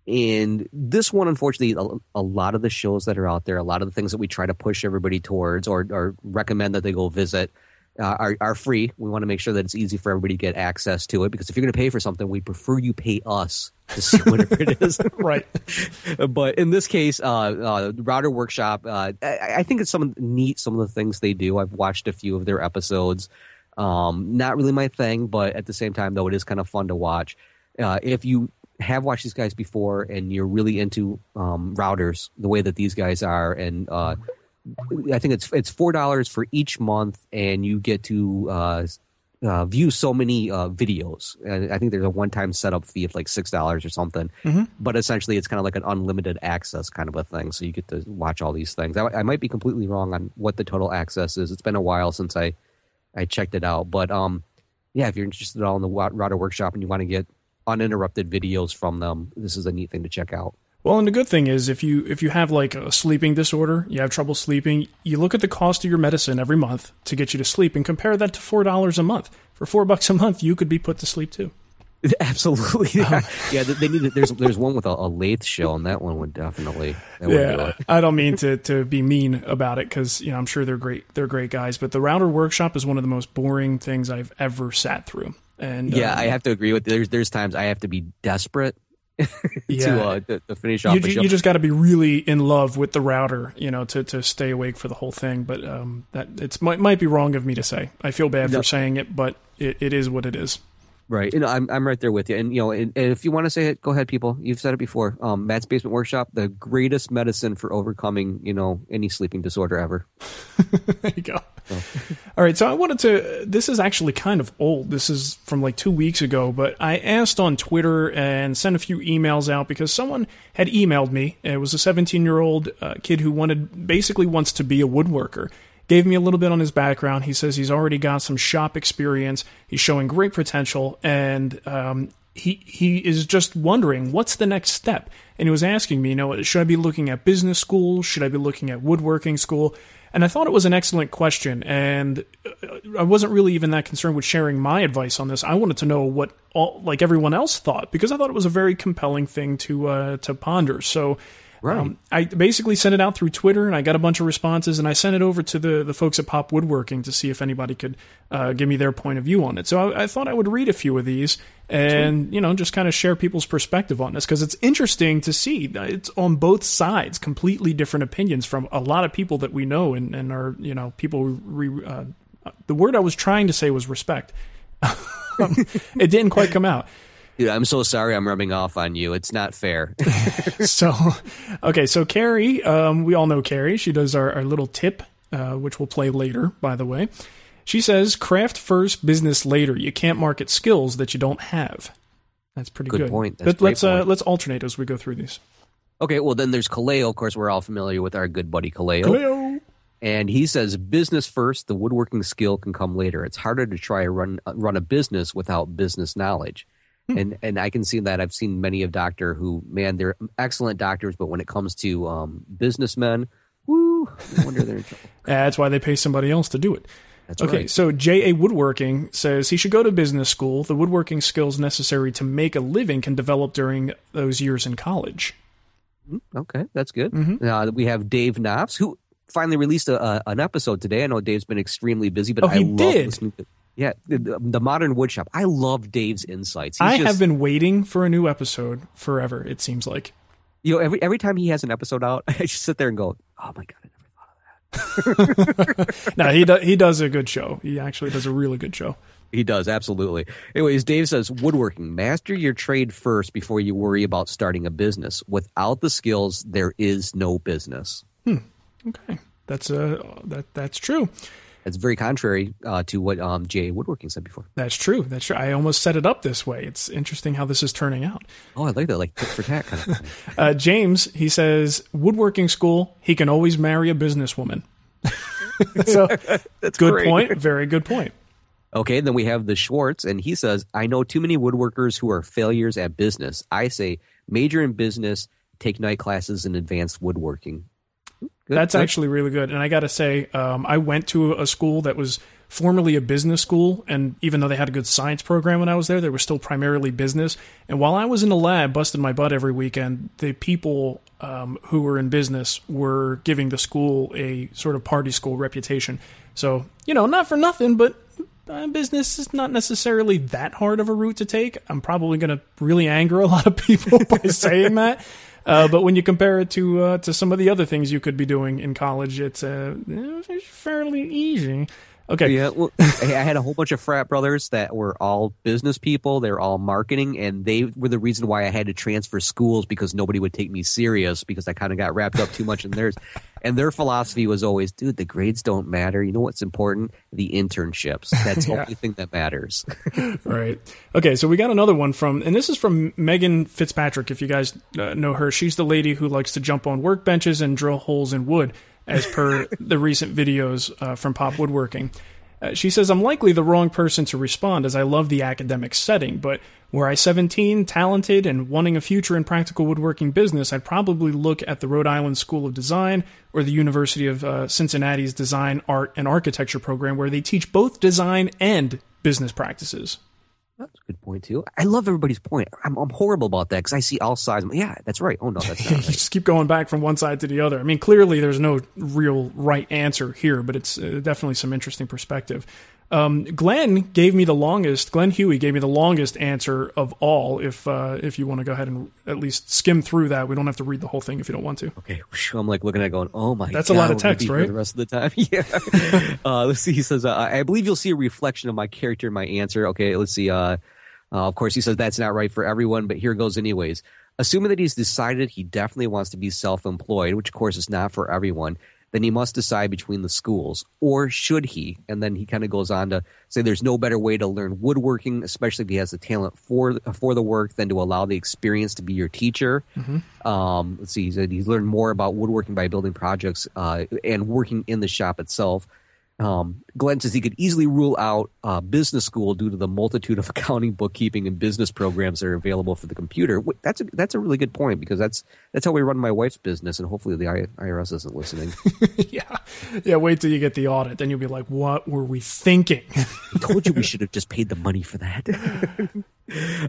And this one, unfortunately, a, a lot of the shows that are out there, a lot of the things that we try to push everybody towards or, or recommend that they go visit, uh, are, are free. We want to make sure that it's easy for everybody to get access to it because if you're going to pay for something, we prefer you pay us to see whatever it is. Right. but in this case, uh, uh, Router Workshop, uh, I, I think it's some neat. Some of the things they do. I've watched a few of their episodes. Um, not really my thing, but at the same time, though, it is kind of fun to watch. Uh, if you have watched these guys before and you're really into um, routers, the way that these guys are, and uh, I think it's it's four dollars for each month, and you get to uh, uh, view so many uh, videos. And I think there's a one-time setup fee of like six dollars or something. Mm-hmm. But essentially, it's kind of like an unlimited access kind of a thing. So you get to watch all these things. I, I might be completely wrong on what the total access is. It's been a while since I I checked it out. But um, yeah, if you're interested at all in the router workshop and you want to get uninterrupted videos from them, this is a neat thing to check out. Well, and the good thing is if you if you have like a sleeping disorder, you have trouble sleeping, you look at the cost of your medicine every month to get you to sleep and compare that to four dollars a month. For four bucks a month, you could be put to sleep too. Absolutely, yeah. Um, yeah they need. There's there's one with a, a lathe shell, and that one would definitely. Would yeah, I don't mean to, to be mean about it because you know I'm sure they're great. They're great guys, but the router workshop is one of the most boring things I've ever sat through. And yeah, um, I have to agree with. There's there's times I have to be desperate yeah. to, uh, to, to finish off. You, you just got to be really in love with the router, you know, to, to stay awake for the whole thing. But um, that it's might might be wrong of me to say. I feel bad no. for saying it, but it, it is what it is. Right. You know, I'm I'm right there with you. And you know, and, and if you want to say it, go ahead, people. You've said it before. Um, Matt's Basement Workshop, the greatest medicine for overcoming, you know, any sleeping disorder ever. there you go. So. All right. So I wanted to. This is actually kind of old. This is from like two weeks ago. But I asked on Twitter and sent a few emails out because someone had emailed me. It was a 17 year old uh, kid who wanted basically wants to be a woodworker gave me a little bit on his background. He says he's already got some shop experience. He's showing great potential, and um, he he is just wondering what's the next step. And he was asking me, you know, should I be looking at business school? Should I be looking at woodworking school? And I thought it was an excellent question, and uh, I wasn't really even that concerned with sharing my advice on this. I wanted to know what all like everyone else thought because I thought it was a very compelling thing to uh, to ponder. So Right. Um, I basically sent it out through Twitter, and I got a bunch of responses, and I sent it over to the the folks at Pop Woodworking to see if anybody could uh, give me their point of view on it. So I, I, thought I would read a few of these and you know just kind of share people's perspective on this because it's interesting to see it's on both sides, completely different opinions from a lot of people that we know and, and are you know people. Re, uh, the word I was trying to say was respect. it didn't quite come out. Dude, I'm so sorry I'm rubbing off on you. It's not fair. so, okay, so Carrie, um, we all know Carrie. She does our, our little tip, uh, which we'll play later, by the way. She says, craft first, business later. You can't market skills that you don't have. That's pretty good. Good point. Let, us uh, let's alternate as we go through these. Okay, well then there's Kaleo. Of course, we're all familiar with our good buddy Kaleo. Kaleo. And he says, business first. The woodworking skill can come later. It's harder to try to run run a business without business knowledge. Hmm. And and I can see that. I've seen many of doctor who, man, they're excellent doctors, but when it comes to um, businessmen, woo, wonder they're in trouble. That's why they pay somebody else to do it. That's okay, right. so J.A. Woodworking says he should go to business school. The woodworking skills necessary to make a living can develop during those years in college. Hmm, okay, that's good. Mm-hmm. Uh, we have Dave Knopf, who finally released a, an episode today. I know Dave's been extremely busy, but oh, I love did. listening to yeah, the, the modern woodshop. I love Dave's insights. He's I just, have been waiting for a new episode forever. It seems like. You know, every every time he has an episode out, I just sit there and go, "Oh my god, I never thought of that." no, he does. He does a good show. He actually does a really good show. He does absolutely. Anyways, Dave says woodworking. Master your trade first before you worry about starting a business. Without the skills, there is no business. Hmm. Okay, that's uh that that's true. That's very contrary uh, to what um, J.A. Woodworking said before. That's true. That's true. I almost set it up this way. It's interesting how this is turning out. Oh, I like that, like tit for tat kind of thing. uh, James, he says, woodworking school, he can always marry a businesswoman. so, That's good great. point. Very good point. Okay, then we have the Schwarz, and he says, I know too many woodworkers who are failures at business. I say, major in business, take night classes in advanced woodworking. Good. That's actually really good. And I got to say, um, I went to a school that was formerly a business school. And even though they had a good science program when I was there, they were still primarily business. And while I was in the lab, busting my butt every weekend, the people um, who were in business were giving the school a sort of party school reputation. So, you know, not for nothing, but uh, business is not necessarily that hard of a route to take. I'm probably going to really anger a lot of people by saying that. Uh, but when you compare it to uh, to some of the other things you could be doing in college, it's uh, it's fairly easy. Okay. Yeah, well, I had a whole bunch of frat brothers that were all business people. They're all marketing, and they were the reason why I had to transfer schools because nobody would take me serious because I kind of got wrapped up too much in theirs. And their philosophy was always, dude, the grades don't matter. You know what's important? The internships. That's the Yeah. only thing that matters. Right. Okay, so we got another one from, and this is from Megan Fitzpatrick. If you guys uh, know her, she's the lady who likes to jump on workbenches and drill holes in wood, as per the recent videos uh, from Pop Woodworking. Uh, she says, I'm likely the wrong person to respond as I love the academic setting, but were I 17, talented, and wanting a future in practical woodworking business, I'd probably look at the Rhode Island School of Design or the University of uh, Cincinnati's Design, Art, and Architecture program, where they teach both design and business practices. That's a good point too. I love everybody's point. I'm, I'm horrible about that because I see all sides. Yeah, that's right. Oh no, that's right. just keep going back from one side to the other. I mean, clearly there's no real right answer here, but it's uh, definitely some interesting perspective. Um, Glenn gave me the longest. Glenn Huey gave me the longest answer of all. If uh, if you want to go ahead and at least skim through that, we don't have to read the whole thing if you don't want to. Okay, I'm like looking at it going, oh my That's a lot of text, right? The rest of the time, yeah. uh, let's see. He says, uh, I believe you'll see a reflection of my character in my answer. Okay, let's see. Uh, uh, of course, he says that's not right for everyone, but here goes anyways. Assuming that he's decided he definitely wants to be self-employed, which of course is not for everyone, then he must decide between the schools, or should he? And then he kind of goes on to say there's no better way to learn woodworking, especially if he has the talent for for the work, than to allow the experience to be your teacher. Um, let's see, he said he's learned more about woodworking by building projects uh, and working in the shop itself. Um, Glenn says he could easily rule out uh, business school due to the multitude of accounting, bookkeeping, and business programs that are available for the computer. That's a, that's a really good point because that's that's how we run my wife's business, and hopefully the IRS isn't listening. yeah, yeah. Wait till you get the audit, then you'll be like, "What were we thinking?" I told you we should have just paid the money for that.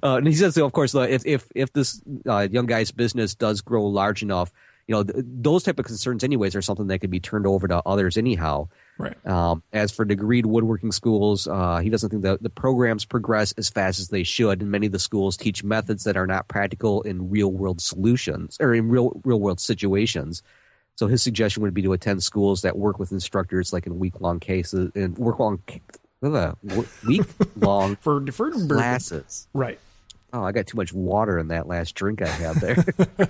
uh, and he says, of course, uh, if if if this uh, young guy's business does grow large enough, you know, th- those type of concerns, anyways, are something that could be turned over to others, anyhow. Right. Um, as for degreed woodworking schools, uh, he doesn't think that the programs progress as fast as they should, and many of the schools teach methods that are not practical in real world solutions or in real real world situations. So his suggestion would be to attend schools that work with instructors, like in week long cases and work long week long For deferred classes. right. Oh, I got too much water in that last drink I had there.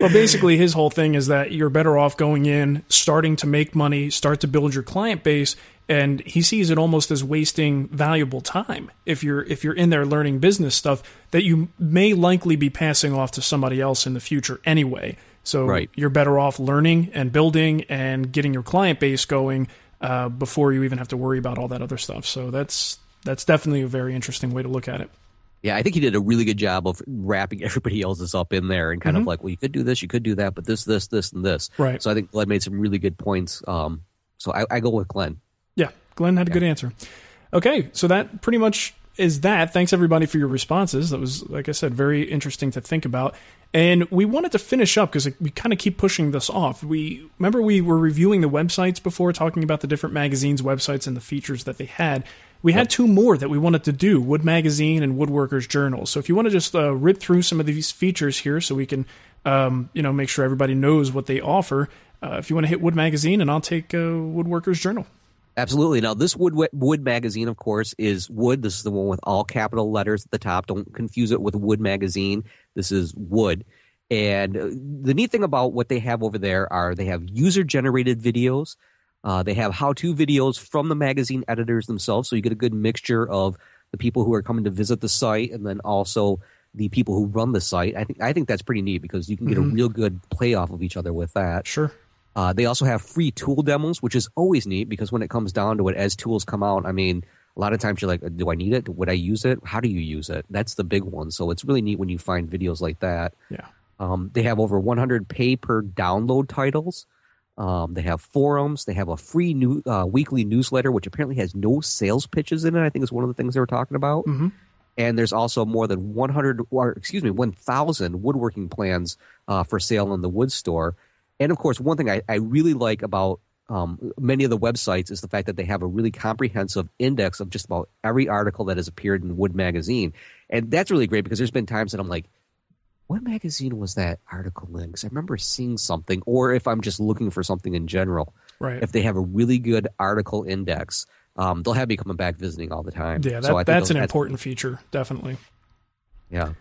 Well, basically, his whole thing is that you're better off going in, starting to make money, start to build your client base, and he sees it almost as wasting valuable time if you're if you're in there learning business stuff that you may likely be passing off to somebody else in the future anyway. So Right. you're better off learning and building and getting your client base going uh, before you even have to worry about all that other stuff. So that's that's definitely a very interesting way to look at it. Yeah, I think he did a really good job of wrapping everybody else's up in there and kind of like, well, you could do this, you could do that, but this, this, this, and this. Right. So I think Glenn made some really good points. Um, so I, I go with Glenn. Yeah, Glenn had a good answer. Okay, so that pretty much is that. Thanks everybody for your responses. That was, like I said, very interesting to think about. And we wanted to finish up because we kind of keep pushing this off. We remember we were reviewing the websites before, talking about the different magazines' websites and the features that they had. We had two more that we wanted to do: Wood Magazine and Woodworkers Journal. So if you want to just uh, rip through some of these features here, so we can, um, you know, make sure everybody knows what they offer. Uh, if you want to hit Wood Magazine, and I'll take uh, Woodworkers Journal. Absolutely. Now, this Wood Wood magazine, of course, is Wood. This is the one with all capital letters at the top. Don't confuse it with Wood magazine. This is Wood. And uh, the neat thing about what they have over there are they have user generated videos. Uh, they have how to videos from the magazine editors themselves. So you get a good mixture of the people who are coming to visit the site and then also the people who run the site. I think I think that's pretty neat because you can get a real good play off of each other with that. Sure. Uh, they also have free tool demos, which is always neat because when it comes down to it, as tools come out, I mean, a lot of times you're like, do I need it? Would I use it? How do you use it? That's the big one. So it's really neat when you find videos like that. Yeah. Um, they have over 100 pay per download titles. Um, they have forums. They have a free new uh, weekly newsletter, which apparently has no sales pitches in it. I think is one of the things they were talking about. Mm-hmm. And there's also more than 100, or excuse me, 1,000 woodworking plans uh, for sale in the wood store. And of course, one thing I, I really like about um, many of the websites is the fact that they have a really comprehensive index of just about every article that has appeared in Wood Magazine. And that's really great because there's been times that I'm like, what magazine was that article in? Because I remember seeing something, or if I'm just looking for something in general. Right. If they have a really good article index, um, they'll have me coming back visiting all the time. Yeah, that, So I think that's an important feature, definitely. Yeah.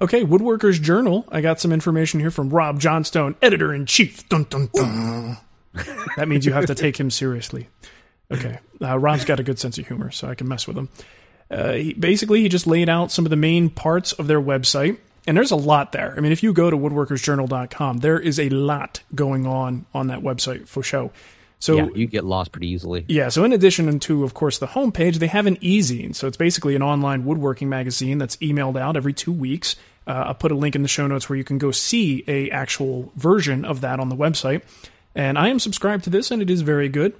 Okay, Woodworkers Journal. I got some information here from Rob Johnstone, editor in chief. Dun, dun, dun. that means you have to take him seriously. Okay, uh, Rob's got a good sense of humor, so I can mess with him. Uh, he, basically, he just laid out some of the main parts of their website, and there's a lot there. I mean, if you go to woodworkersjournal.com, there is a lot going on on that website for show. So yeah, you get lost pretty easily. yeah, so in addition to, of course, the homepage, they have an e-zine. So it's basically an online woodworking magazine that's emailed out every two weeks. Uh, I'll put a link in the show notes where you can go see a actual version of that on the website. And I am subscribed to this, and it is very good.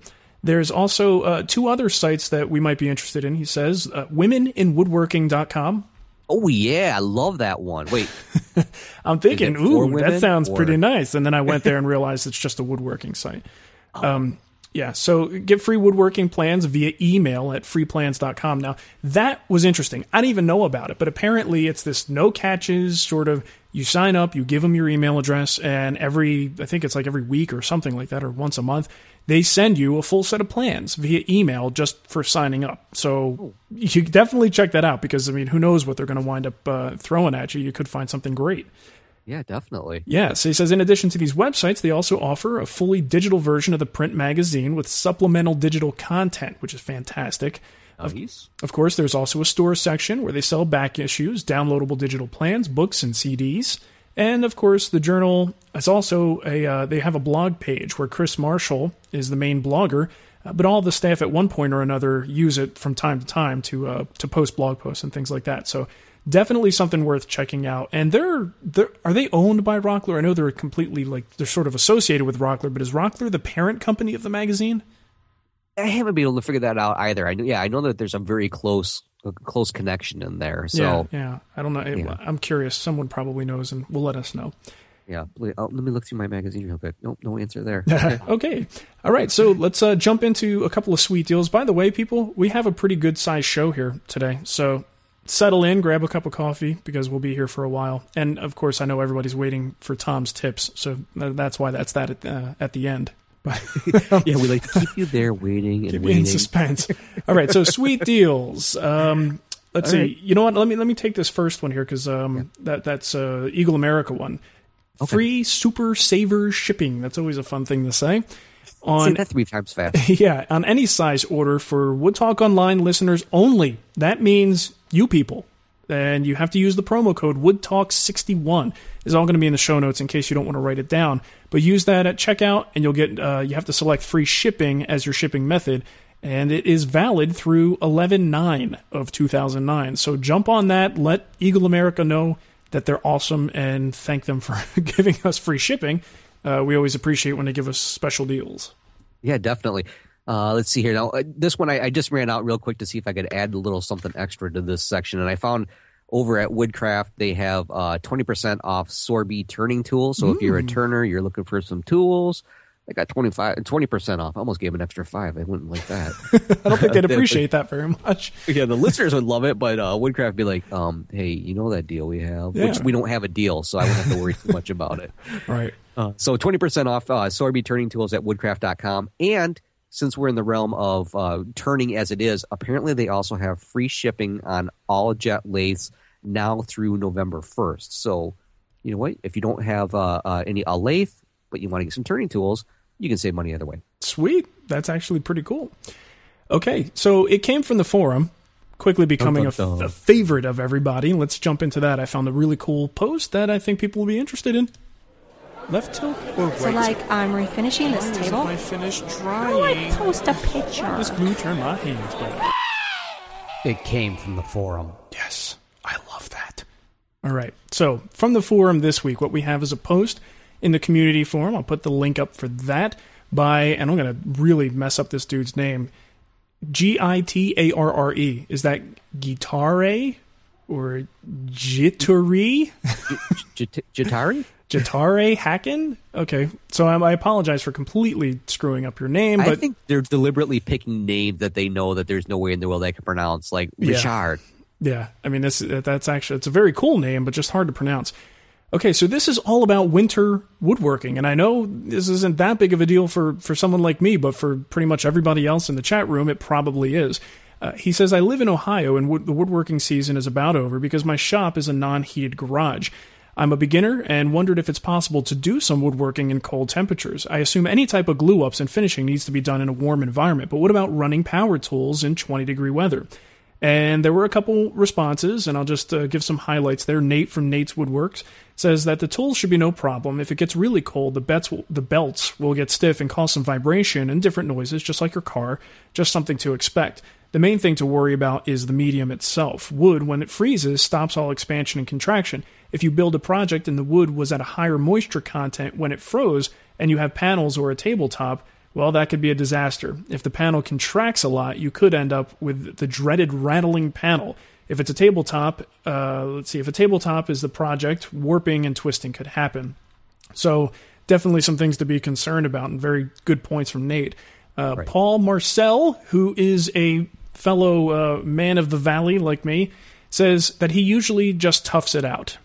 There's also uh, two other sites that we might be interested in. He says uh, womeninwoodworking.com. Oh yeah, I love that one. Wait, I'm thinking, ooh, that sounds or- pretty nice. And then I went there and realized it's just a woodworking site. Um, yeah, so get free woodworking plans via email at freeplans.com. Now, that was interesting. I didn't even know about it, but apparently it's this no catches sort of you sign up, you give them your email address, and every, I think it's like every week or something like that, or once a month, they send you a full set of plans via email just for signing up. So you definitely check that out because, I mean, who knows what they're going to wind up uh, throwing at you. You could find something great. yeah, definitely. Yeah, so he says in addition to these websites, they also offer a fully digital version of the print magazine with supplemental digital content, which is fantastic. Nice. Of course, there's also a store section where they sell back issues, downloadable digital plans, books, and CDs. And of course, the journal is also a. Uh, they have a blog page where Chris Marshall is the main blogger, uh, but all the staff at one point or another use it from time to time to uh, to post blog posts and things like that. So definitely something worth checking out. And they're they're are they owned by Rockler? I know they're completely like they're sort of associated with Rockler, but is Rockler the parent company of the magazine? I haven't been able to figure that out either. I know, yeah, I know that there's a very close, a close connection in there. So yeah, yeah. I don't know. Yeah. I'm curious. Someone probably knows and will let us know. yeah, oh, let me look through my magazine real quick. Nope, no answer there. Okay. okay. All right. So let's uh, jump into a couple of sweet deals. By the way, people, we have a pretty good sized show here today. So settle in, grab a cup of coffee because we'll be here for a while. And of course, I know everybody's waiting for Tom's tips. So that's why that's that at, uh, at the end. But yeah, we like to keep you there waiting and keep waiting. in suspense. All right. So sweet deals. Um, let's All see. right. You know what? Let me let me take this first one here because um, that that's uh, Eagle America one. Free super saver shipping. That's always a fun thing to say. Say On that three times fast. yeah, on any size order for Wood Talk Online listeners only. That means you people. And you have to use the promo code WoodTalk61. It's all going to be in the show notes in case you don't want to write it down. But use that at checkout, and you'll get. Uh, you have to select free shipping as your shipping method, and it is valid through 11-9 of 2009. So jump on that. Let Eagle America know that they're awesome, and thank them for giving us free shipping. Uh, we always appreciate when they give us special deals. Yeah, definitely. Uh, let's see here. Now, uh, this one I, I just ran out real quick to see if I could add a little something extra to this section, and I found over at Woodcraft they have uh, 20% off Sorby turning tools. So if you're a turner, you're looking for some tools, I got 25, 20% off. I almost gave an extra five. I wouldn't like that. I don't think they'd appreciate that very much. yeah, the listeners would love it, but uh, Woodcraft would be like, um, hey, you know that deal we have? Which we don't have a deal, so I wouldn't have to worry too much about it. Right. Uh, so 20% off uh, Sorby turning tools at woodcraft.com. And since we're in the realm of uh, turning as it is, apparently they also have free shipping on all jet lathes now through November 1st. So, you know what? If you don't have uh, uh, any a lathe, but you want to get some turning tools, you can save money either way. Sweet. That's actually pretty cool. Okay, so it came from the forum, quickly becoming a, dun. a favorite of everybody. Let's jump into that. I found a really cool post that I think people will be interested in. Left tilt or right? So, like, I'm refinishing this Why isn't table. my finish How do I drying? post a picture? This glue turn my hands back. It came from the forum. Yes, I love that. All right. So, from the forum this week, what we have is a post in the community forum. I'll put the link up for that by, and I'm going to really mess up this dude's name G I T A R R E. Is that Guitare or Jittery? Jit- Jitari? Jitare Hacken? Okay. So, I, I apologize for completely screwing up your name, But I think they're deliberately picking names that they know that there's no way in the world they can pronounce, like Yeah. Richard. Yeah, I mean this that's actually it's a very cool name, but just hard to pronounce. Okay, so this is all about winter woodworking, and I know this isn't that big of a deal for, for someone like me, but for pretty much everybody else in the chat room, it probably is. Uh, he says, I live in Ohio, and wood- the woodworking season is about over because my shop is a non heated garage. I'm a beginner and wondered if it's possible to do some woodworking in cold temperatures. I assume any type of glue ups and finishing needs to be done in a warm environment, but what about running power tools in 20 degree weather? And there were a couple responses, and I'll just uh, give some highlights there. Nate from Nate's Woodworks says that the tools should be no problem. If it gets really cold, the, bets will, the belts will get stiff and cause some vibration and different noises, just like your car. Just something to expect. The main thing to worry about is the medium itself. Wood, when it freezes, stops all expansion and contraction. If you build a project and the wood was at a higher moisture content when it froze, and you have panels or a tabletop, well, that could be a disaster. If the panel contracts a lot, you could end up with the dreaded rattling panel. If it's a tabletop, uh, let's see, if a tabletop is the project, warping and twisting could happen. So, definitely some things to be concerned about, and very good points from Nate. Uh, right. Paul Marcel, who is a fellow uh, man of the valley like me, says that he usually just toughs it out.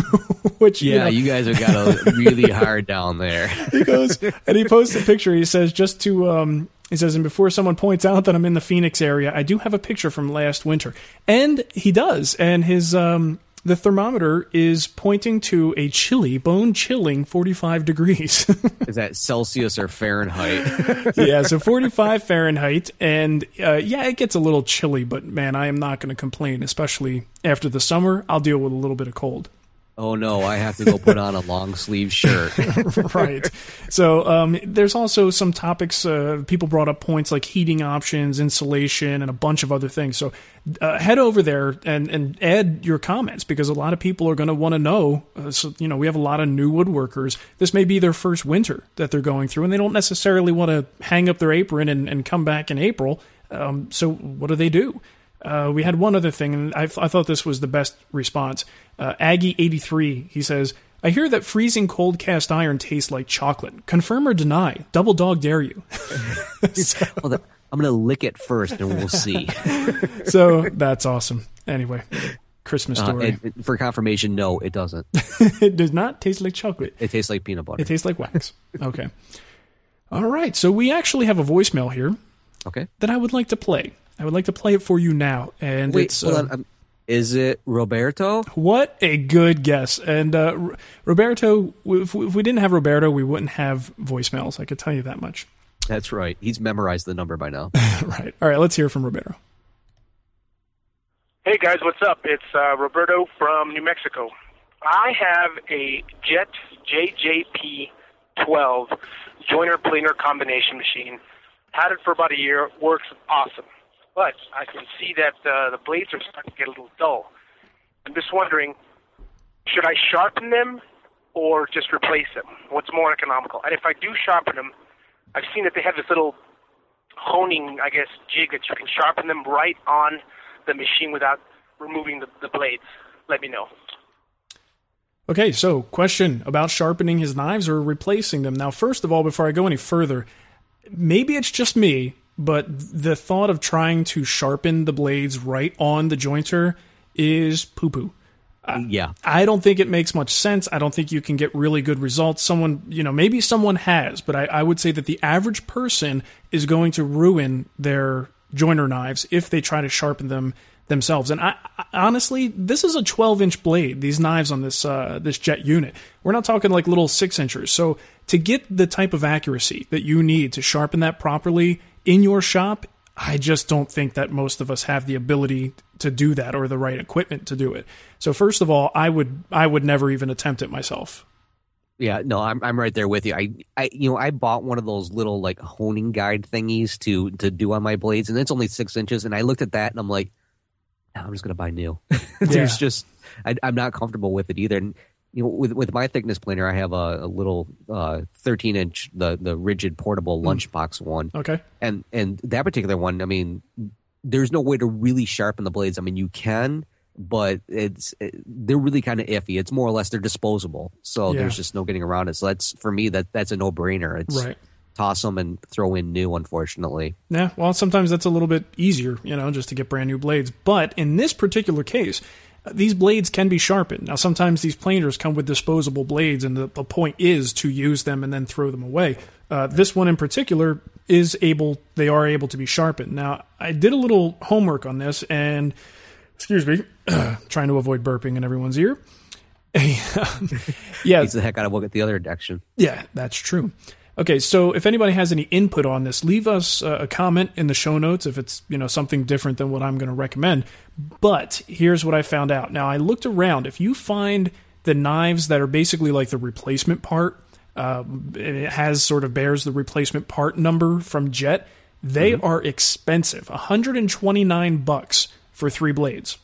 Which yeah, you, know, you, guys have got a really hard down there. he goes and he posts a picture. He says just to um, he says, and before someone points out that I'm in the Phoenix area, I do have a picture from last winter, and he does, and his um, the thermometer is pointing to a chilly, bone chilling 45 degrees. is that Celsius or Fahrenheit? yeah, so 45 Fahrenheit. And uh, yeah, it gets a little chilly, but man, I am not going to complain, especially after the summer. I'll deal with a little bit of cold oh no, I have to go put on a long sleeve shirt. right. So um, there's also some topics. Uh, people brought up points like heating options, insulation, and a bunch of other things. So uh, head over there and, and add your comments because a lot of people are going to want to know. Uh, so, you know, we have a lot of new woodworkers. This may be their first winter that they're going through, and they don't necessarily want to hang up their apron and, and come back in April. Um, so what do they do? Uh, we had one other thing, and I, I, thought this was the best response. Uh, Aggie83, he says, I hear that freezing cold cast iron tastes like chocolate. Confirm or deny? Double dog dare you. so, well, I'm going to lick it first and we'll see. so that's awesome. Anyway, Christmas uh, story. Uh, for confirmation, no, it doesn't. it does not taste like chocolate. It tastes like peanut butter. It tastes like wax. Okay. All right. So we actually have a voicemail here. Okay. That I would like to play. I would like to play it for you now. And Wait, it's hold uh, on. Um, is it Roberto? What a good guess. And uh, Roberto, if we, if we didn't have Roberto, we wouldn't have voicemails. I could tell you that much. That's right. He's memorized the number by now. right. All right. Let's hear from Roberto. Hey guys, what's up? It's uh, Roberto from New Mexico. I have a Jet JJP 12 joiner planer combination machine. Had it for about a year. Works awesome but I can see that uh, the blades are starting to get a little dull. I'm just wondering, should I sharpen them or just replace them? What's more economical? And if I do sharpen them, I've seen that they have this little honing, I guess, jig that you can sharpen them right on the machine without removing the, the blades. Let me know. Okay, so question about sharpening his knives or replacing them. Now, first of all, before I go any further, maybe it's just me, but the thought of trying to sharpen the blades right on the jointer is poo poo. Yeah. I don't think it makes much sense. I don't think you can get really good results. Someone, you know, maybe someone has, but I, I would say that the average person is going to ruin their joiner knives if they try to sharpen them themselves. And I, I, honestly, this is a 12 inch blade. These knives on this uh, this jet unit. We're not talking like little six inchers. So to get the type of accuracy that you need to sharpen that properly, in your shop, I just don't think that most of us have the ability to do that or the right equipment to do it. So first of all, I would I would never even attempt it myself. Yeah, no, I'm I'm right there with you. I, I you know I bought one of those little like honing guide thingies to to do on my blades, and it's only six inches. And I looked at that and I'm like, no, I'm just gonna buy new. There's yeah. just I, am not comfortable with it either. And you know, with with my thickness planer, I have a, a little uh, 13 inch the the Ridgid portable mm. lunchbox one. Okay, and and that particular one, I mean, there's no way to really sharpen the blades. I mean, you can, but it's it, they're really kind of iffy. It's more or less they're disposable, so yeah. there's just no getting around it. So that's for me that that's a no brainer. It's right. Toss them and throw in new, unfortunately. Yeah, well, sometimes that's a little bit easier, you know, just to get brand new blades. But in this particular case, these blades can be sharpened. Now, sometimes these planers come with disposable blades, and the, the point is to use them and then throw them away. Uh, this one in particular is able; they are able to be sharpened. Now, I did a little homework on this, and excuse me, trying to avoid burping in everyone's ear. yeah, Beats the heck out of we'll get the other direction. yeah, that's true. Okay, so if anybody has any input on this, leave us uh, a comment in the show notes if it's you know something different than what I'm going to recommend. But here's what I found out. Now I looked around. If you find the knives that are basically like the replacement part, um, it has sort of bears the replacement part number from Jet. They are expensive, 129 bucks for three blades.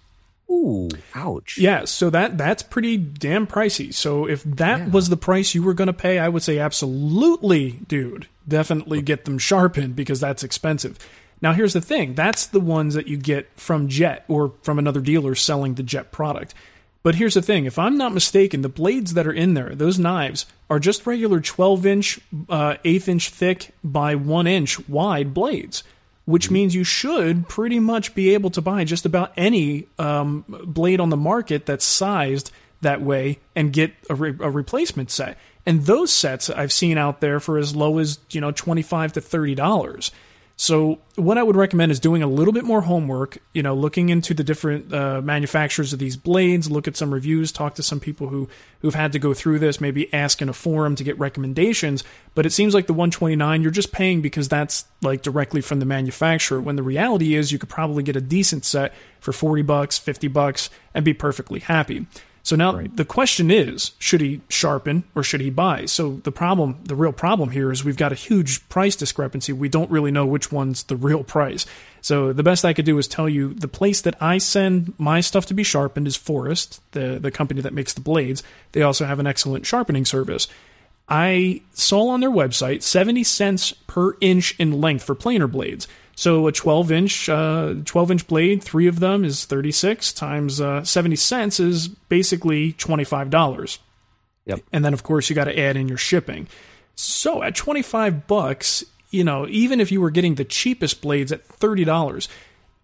Ooh, ouch. Yeah, so that that's pretty damn pricey. So if that was the price you were going to pay, I would say absolutely, dude, definitely get them sharpened because that's expensive. Now here's the thing, that's the ones that you get from Jet or from another dealer selling the Jet product. But here's the thing, if I'm not mistaken, the blades that are in there, those knives are just regular 12 inch, uh, eighth inch thick by one inch wide blades which means you should pretty much be able to buy just about any um, blade on the market that's sized that way and get a, re- a replacement set. And those sets I've seen out there for as low as you know twenty five to thirty dollars. So what I would recommend is doing a little bit more homework. You know, looking into the different uh, manufacturers of these blades, look at some reviews, talk to some people who who've had to go through this, maybe ask in a forum to get recommendations. But it seems like the 129 you're just paying because that's like directly from the manufacturer. When the reality is, you could probably get a decent set for 40 bucks, 50 bucks, and be perfectly happy. So now the question is, should he sharpen or should he buy? So the problem, the real problem here is we've got a huge price discrepancy. We don't really know which one's the real price. So the best I could do is tell you the place that I send my stuff to be sharpened is Forrest, the the company that makes the blades. They also have an excellent sharpening service. I saw on their website 70 cents per inch in length for planer blades. So a 12 inch, uh, 12 inch blade, three of them is 36 times uh, 70 cents is basically $25. Yep. And then of course you got to add in your shipping. So at 25 bucks, you know, even if you were getting the cheapest blades at $30,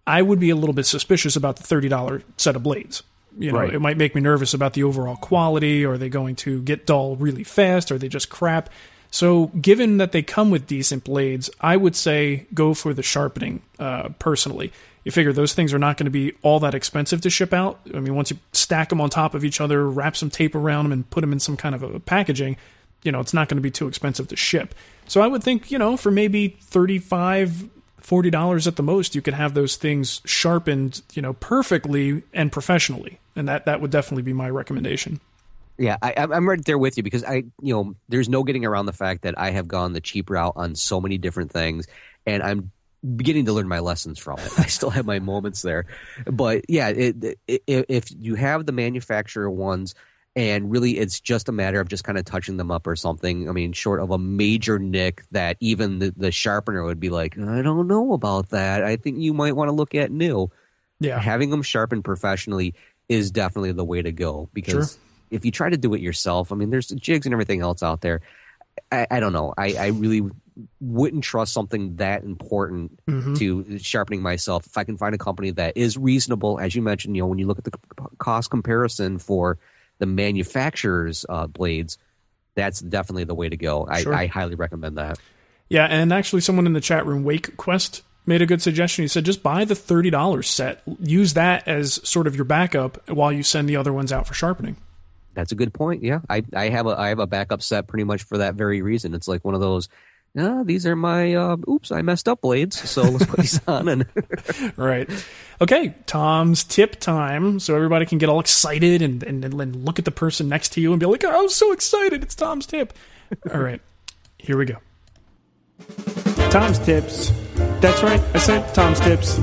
I would be a little bit suspicious about the $30 set of blades. You know, Right. it might make me nervous about the overall quality. Are they going to get dull really fast? Are they just crap? So, given that they come with decent blades, I would say go for the sharpening uh, personally. You figure those things are not going to be all that expensive to ship out. I mean, once you stack them on top of each other, wrap some tape around them, and put them in some kind of a packaging, you know, it's not going to be too expensive to ship. So, I would think, you know, for maybe 35 forty dollars at the most, you could have those things sharpened, you know, perfectly and professionally, and that that would definitely be my recommendation. Yeah, I, I'm right there with you because I, you know, there's no getting around the fact that I have gone the cheap route on so many different things, and I'm beginning to learn my lessons from it. I still have my moments there, but yeah, it, it, if you have the manufacturer ones, and really it's just a matter of just kind of touching them up or something. I mean, short of a major nick that even the, the sharpener would be like, I don't know about that. I think you might want to look at new. Yeah, Having them sharpened professionally is definitely the way to go because Sure. If you try to do it yourself, I mean, there's jigs and everything else out there. I, I don't know. I, I really wouldn't trust something that important Mm-hmm. to sharpening myself. If I can find a company that is reasonable, as you mentioned, you know, when you look at the cost comparison for the manufacturer's uh, blades, that's definitely the way to go. I, Sure. I highly recommend that. yeah, and actually, someone in the chat room, Wake Quest, made a good suggestion. He said just buy the thirty dollars set, use that as sort of your backup while you send the other ones out for sharpening. That's a good point. Yeah, I, I have a I have a backup set pretty much for that very reason. It's like one of those. Ah, these are my uh, oops, I messed up blades. So let's put these on and Right. Okay, Tom's tip time. So everybody can get all excited and, and, and look at the person next to you and be like, oh, I'm so excited. It's Tom's tip. All right, here we go. Tom's tips. That's right. I said Tom's tips.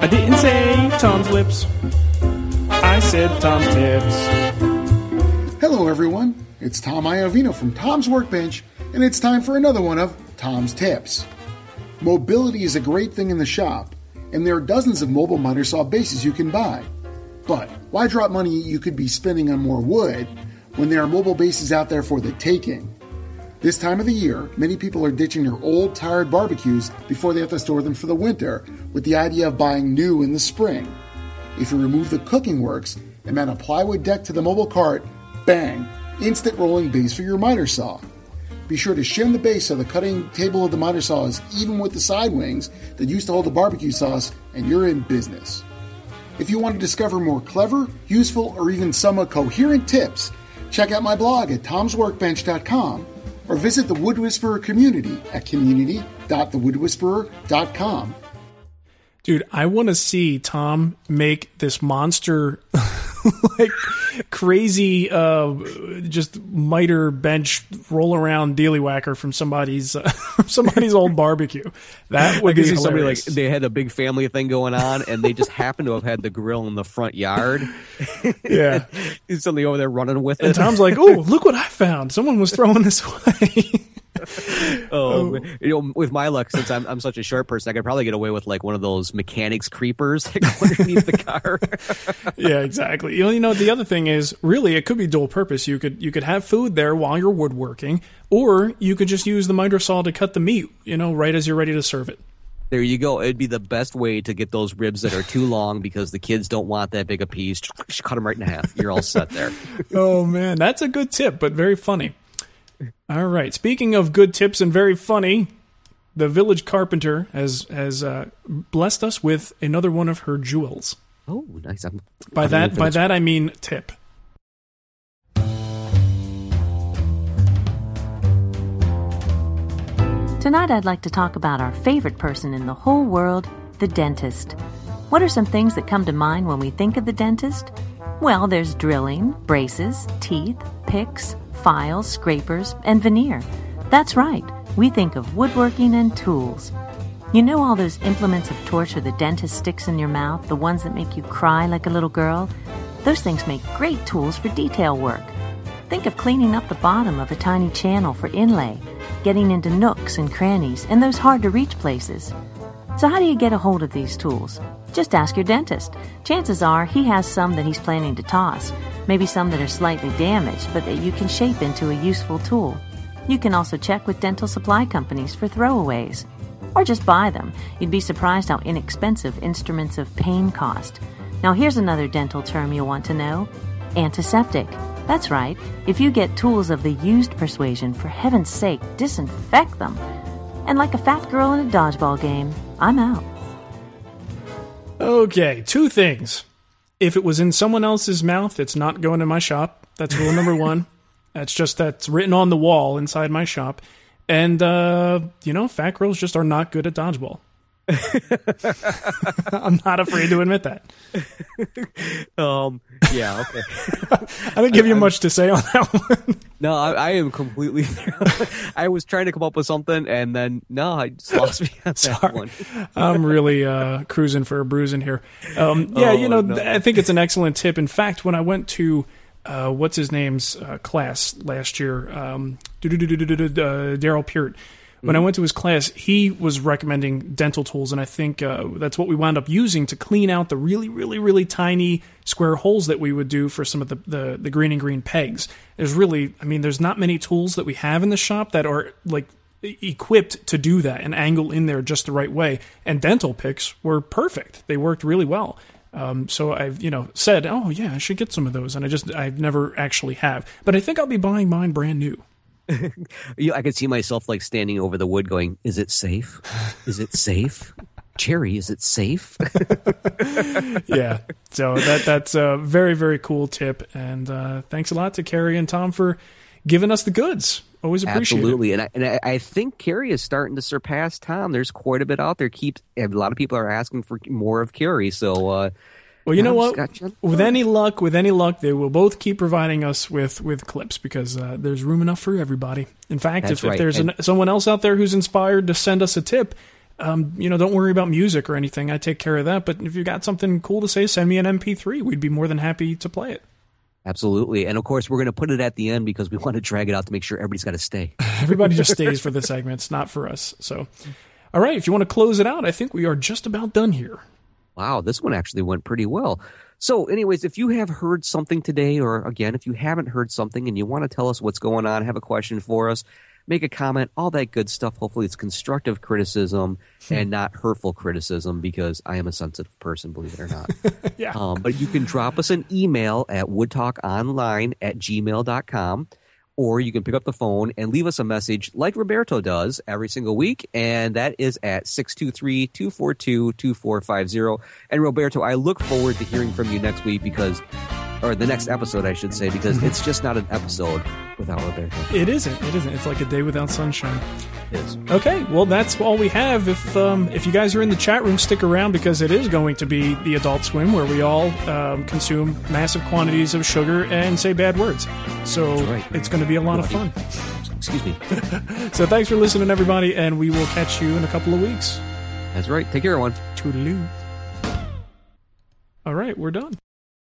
I didn't say Tom's lips. I said Tom's tips. Hello, everyone. It's Tom Iovino from Tom's Workbench, and it's time for another one of Tom's Tips. Mobility is a great thing in the shop, and there are dozens of mobile miter saw bases you can buy. But why drop money you could be spending on more wood when there are mobile bases out there for the taking? This time of the year, many people are ditching their old, tired barbecues before they have to store them for the winter with the idea of buying new in the spring. If you remove the cooking works, and mount a plywood deck to the mobile cart, bang, instant rolling base for your miter saw. Be sure to shim the base so the cutting table of the miter saw is even with the side wings that used to hold the barbecue sauce, and you're in business. If you want to discover more clever, useful, or even somewhat coherent tips, check out my blog at tomsworkbench.com or visit the Wood Whisperer community at community.thewoodwhisperer.com. Dude, I want to see Tom make this monster like crazy uh just miter bench roll around dealy whacker from somebody's uh, from somebody's old barbecue. That would be see somebody like hilarious. they had a big family thing going on, and they just happened to have had the grill in the front yard. yeah. He's suddenly over there running with it. And. Tom's like, "Oh, look what I found! Someone was throwing this away." Oh, oh. you know, with my luck, since I'm I'm such a short person, I could probably get away with like one of those mechanics creepers that go underneath the car. yeah, exactly. You know, you know, the other thing is really it could be dual purpose. You could you could have food there while you're woodworking, or you could just use the miter saw to cut the meat. You know, right as you're ready to serve it. There you go. It'd be the best way to get those ribs that are too long because the kids don't want that big a piece. Cut them right in half. You're all set there. oh man, that's a good tip, but very funny. All right. Speaking of good tips and very funny, the village carpenter has has uh, blessed us with another one of her jewels. Oh, nice. I'm, By I'm that by that I mean tip. Tonight, I'd like to talk about our favorite person in the whole world, the dentist. What are some things that come to mind when we think of the dentist? Well, there's drilling, braces, teeth, picks, files, scrapers, and veneer. That's right, we think of woodworking and tools. You know all those implements of torture the dentist sticks in your mouth, the ones that make you cry like a little girl? Those things make great tools for detail work. Think of cleaning up the bottom of a tiny channel for inlay, getting into nooks and crannies and those hard to reach places. So, how do you get a hold of these tools? Just ask your dentist. Chances are he has some that he's planning to toss, maybe some that are slightly damaged but that you can shape into a useful tool. You can also check with dental supply companies for throwaways. Or just buy them. You'd be surprised how inexpensive instruments of pain cost. Now, here's another dental term you'll want to know antiseptic. That's right. If you get tools of the used persuasion, for heaven's sake, disinfect them. And like a fat girl in a dodgeball game, I'm out. Okay, two things. If it was in someone else's mouth, it's not going in my shop. That's rule number one. That's just that's written on the wall inside my shop. And uh, you know, fat girls just are not good at dodgeball. I'm not afraid to admit that. Um, yeah, okay. I didn't give you much to say on that one. No, I, I am completely. I was trying to come up with something, and then no, I just lost me on that Sorry. one. I'm really uh, cruising for a bruising here. Um, yeah, you know, Oh, no. I think it's an excellent tip. In fact, when I went to uh, what's his name's uh, class last year, um, uh, Darrell Peart. When I went to his class, he was recommending dental tools, and I think uh, that's what we wound up using to clean out the really, really, really tiny square holes that we would do for some of the, the, the Greene and Greene pegs. There's really, I mean, there's not many tools that we have in the shop that are like equipped to do that and angle in there just the right way. And dental picks were perfect; they worked really well. Um, so I've you know said, oh yeah, I should get some of those, and I just I've never actually have. But I think I'll be buying mine brand new. You, I could see myself like standing over the wood, going, "Is it safe? Is it safe? Cherry, is it safe?" yeah. So that that's a very very cool tip, and uh, thanks a lot to Carrie and Tom for giving us the goods. Always appreciate it. Absolutely, and I, and I, I think Carrie is starting to surpass Tom. There's quite a bit out there. Keep a lot of people are asking for more of Carrie. So, uh, it. Well, you know what? With any luck, with any luck, they will both keep providing us with with clips because uh, there's room enough for everybody. In fact, That's if, if there's an, someone else out there who's inspired to send us a tip. Um, you know, don't worry about music or anything. I take care of that. But if you've got something cool to say, send me an MP3. We'd be more than happy to play it. absolutely, and of course, we're going to put it at the end because we want to drag it out to make sure everybody's got to stay. Everybody just stays for the segments, not for us. So, all right, if you want to close it out, I think we are just about done here. Wow, this one actually went pretty well. So, anyways, if you have heard something today, or again, if you haven't heard something and you want to tell us what's going on, have a question for us, make a comment, all that good stuff. Hopefully, it's constructive criticism and not hurtful criticism because I am a sensitive person, believe it or not. yeah. Um, but you can drop us an email at woodtalkonline at gmail.com or you can pick up the phone and leave us a message like Roberto does every single week, and that is at 623-242-2450. And Roberto, I look forward to hearing from you next week because or the next episode I should say because it's just not an episode without Roberto. It isn't. It isn't. It's like a day without sunshine. It is. Okay, well that's all we have. If um, if you guys are in the chat room, stick around because it is going to be the Adult Swim where we all um, consume massive quantities of sugar and say bad words. So right. it's going to be a lot of fun. Excuse me. So thanks for listening, everybody, and we will catch you in a couple of weeks. That's right. Take care, everyone. Toodaloo. All right, we're done.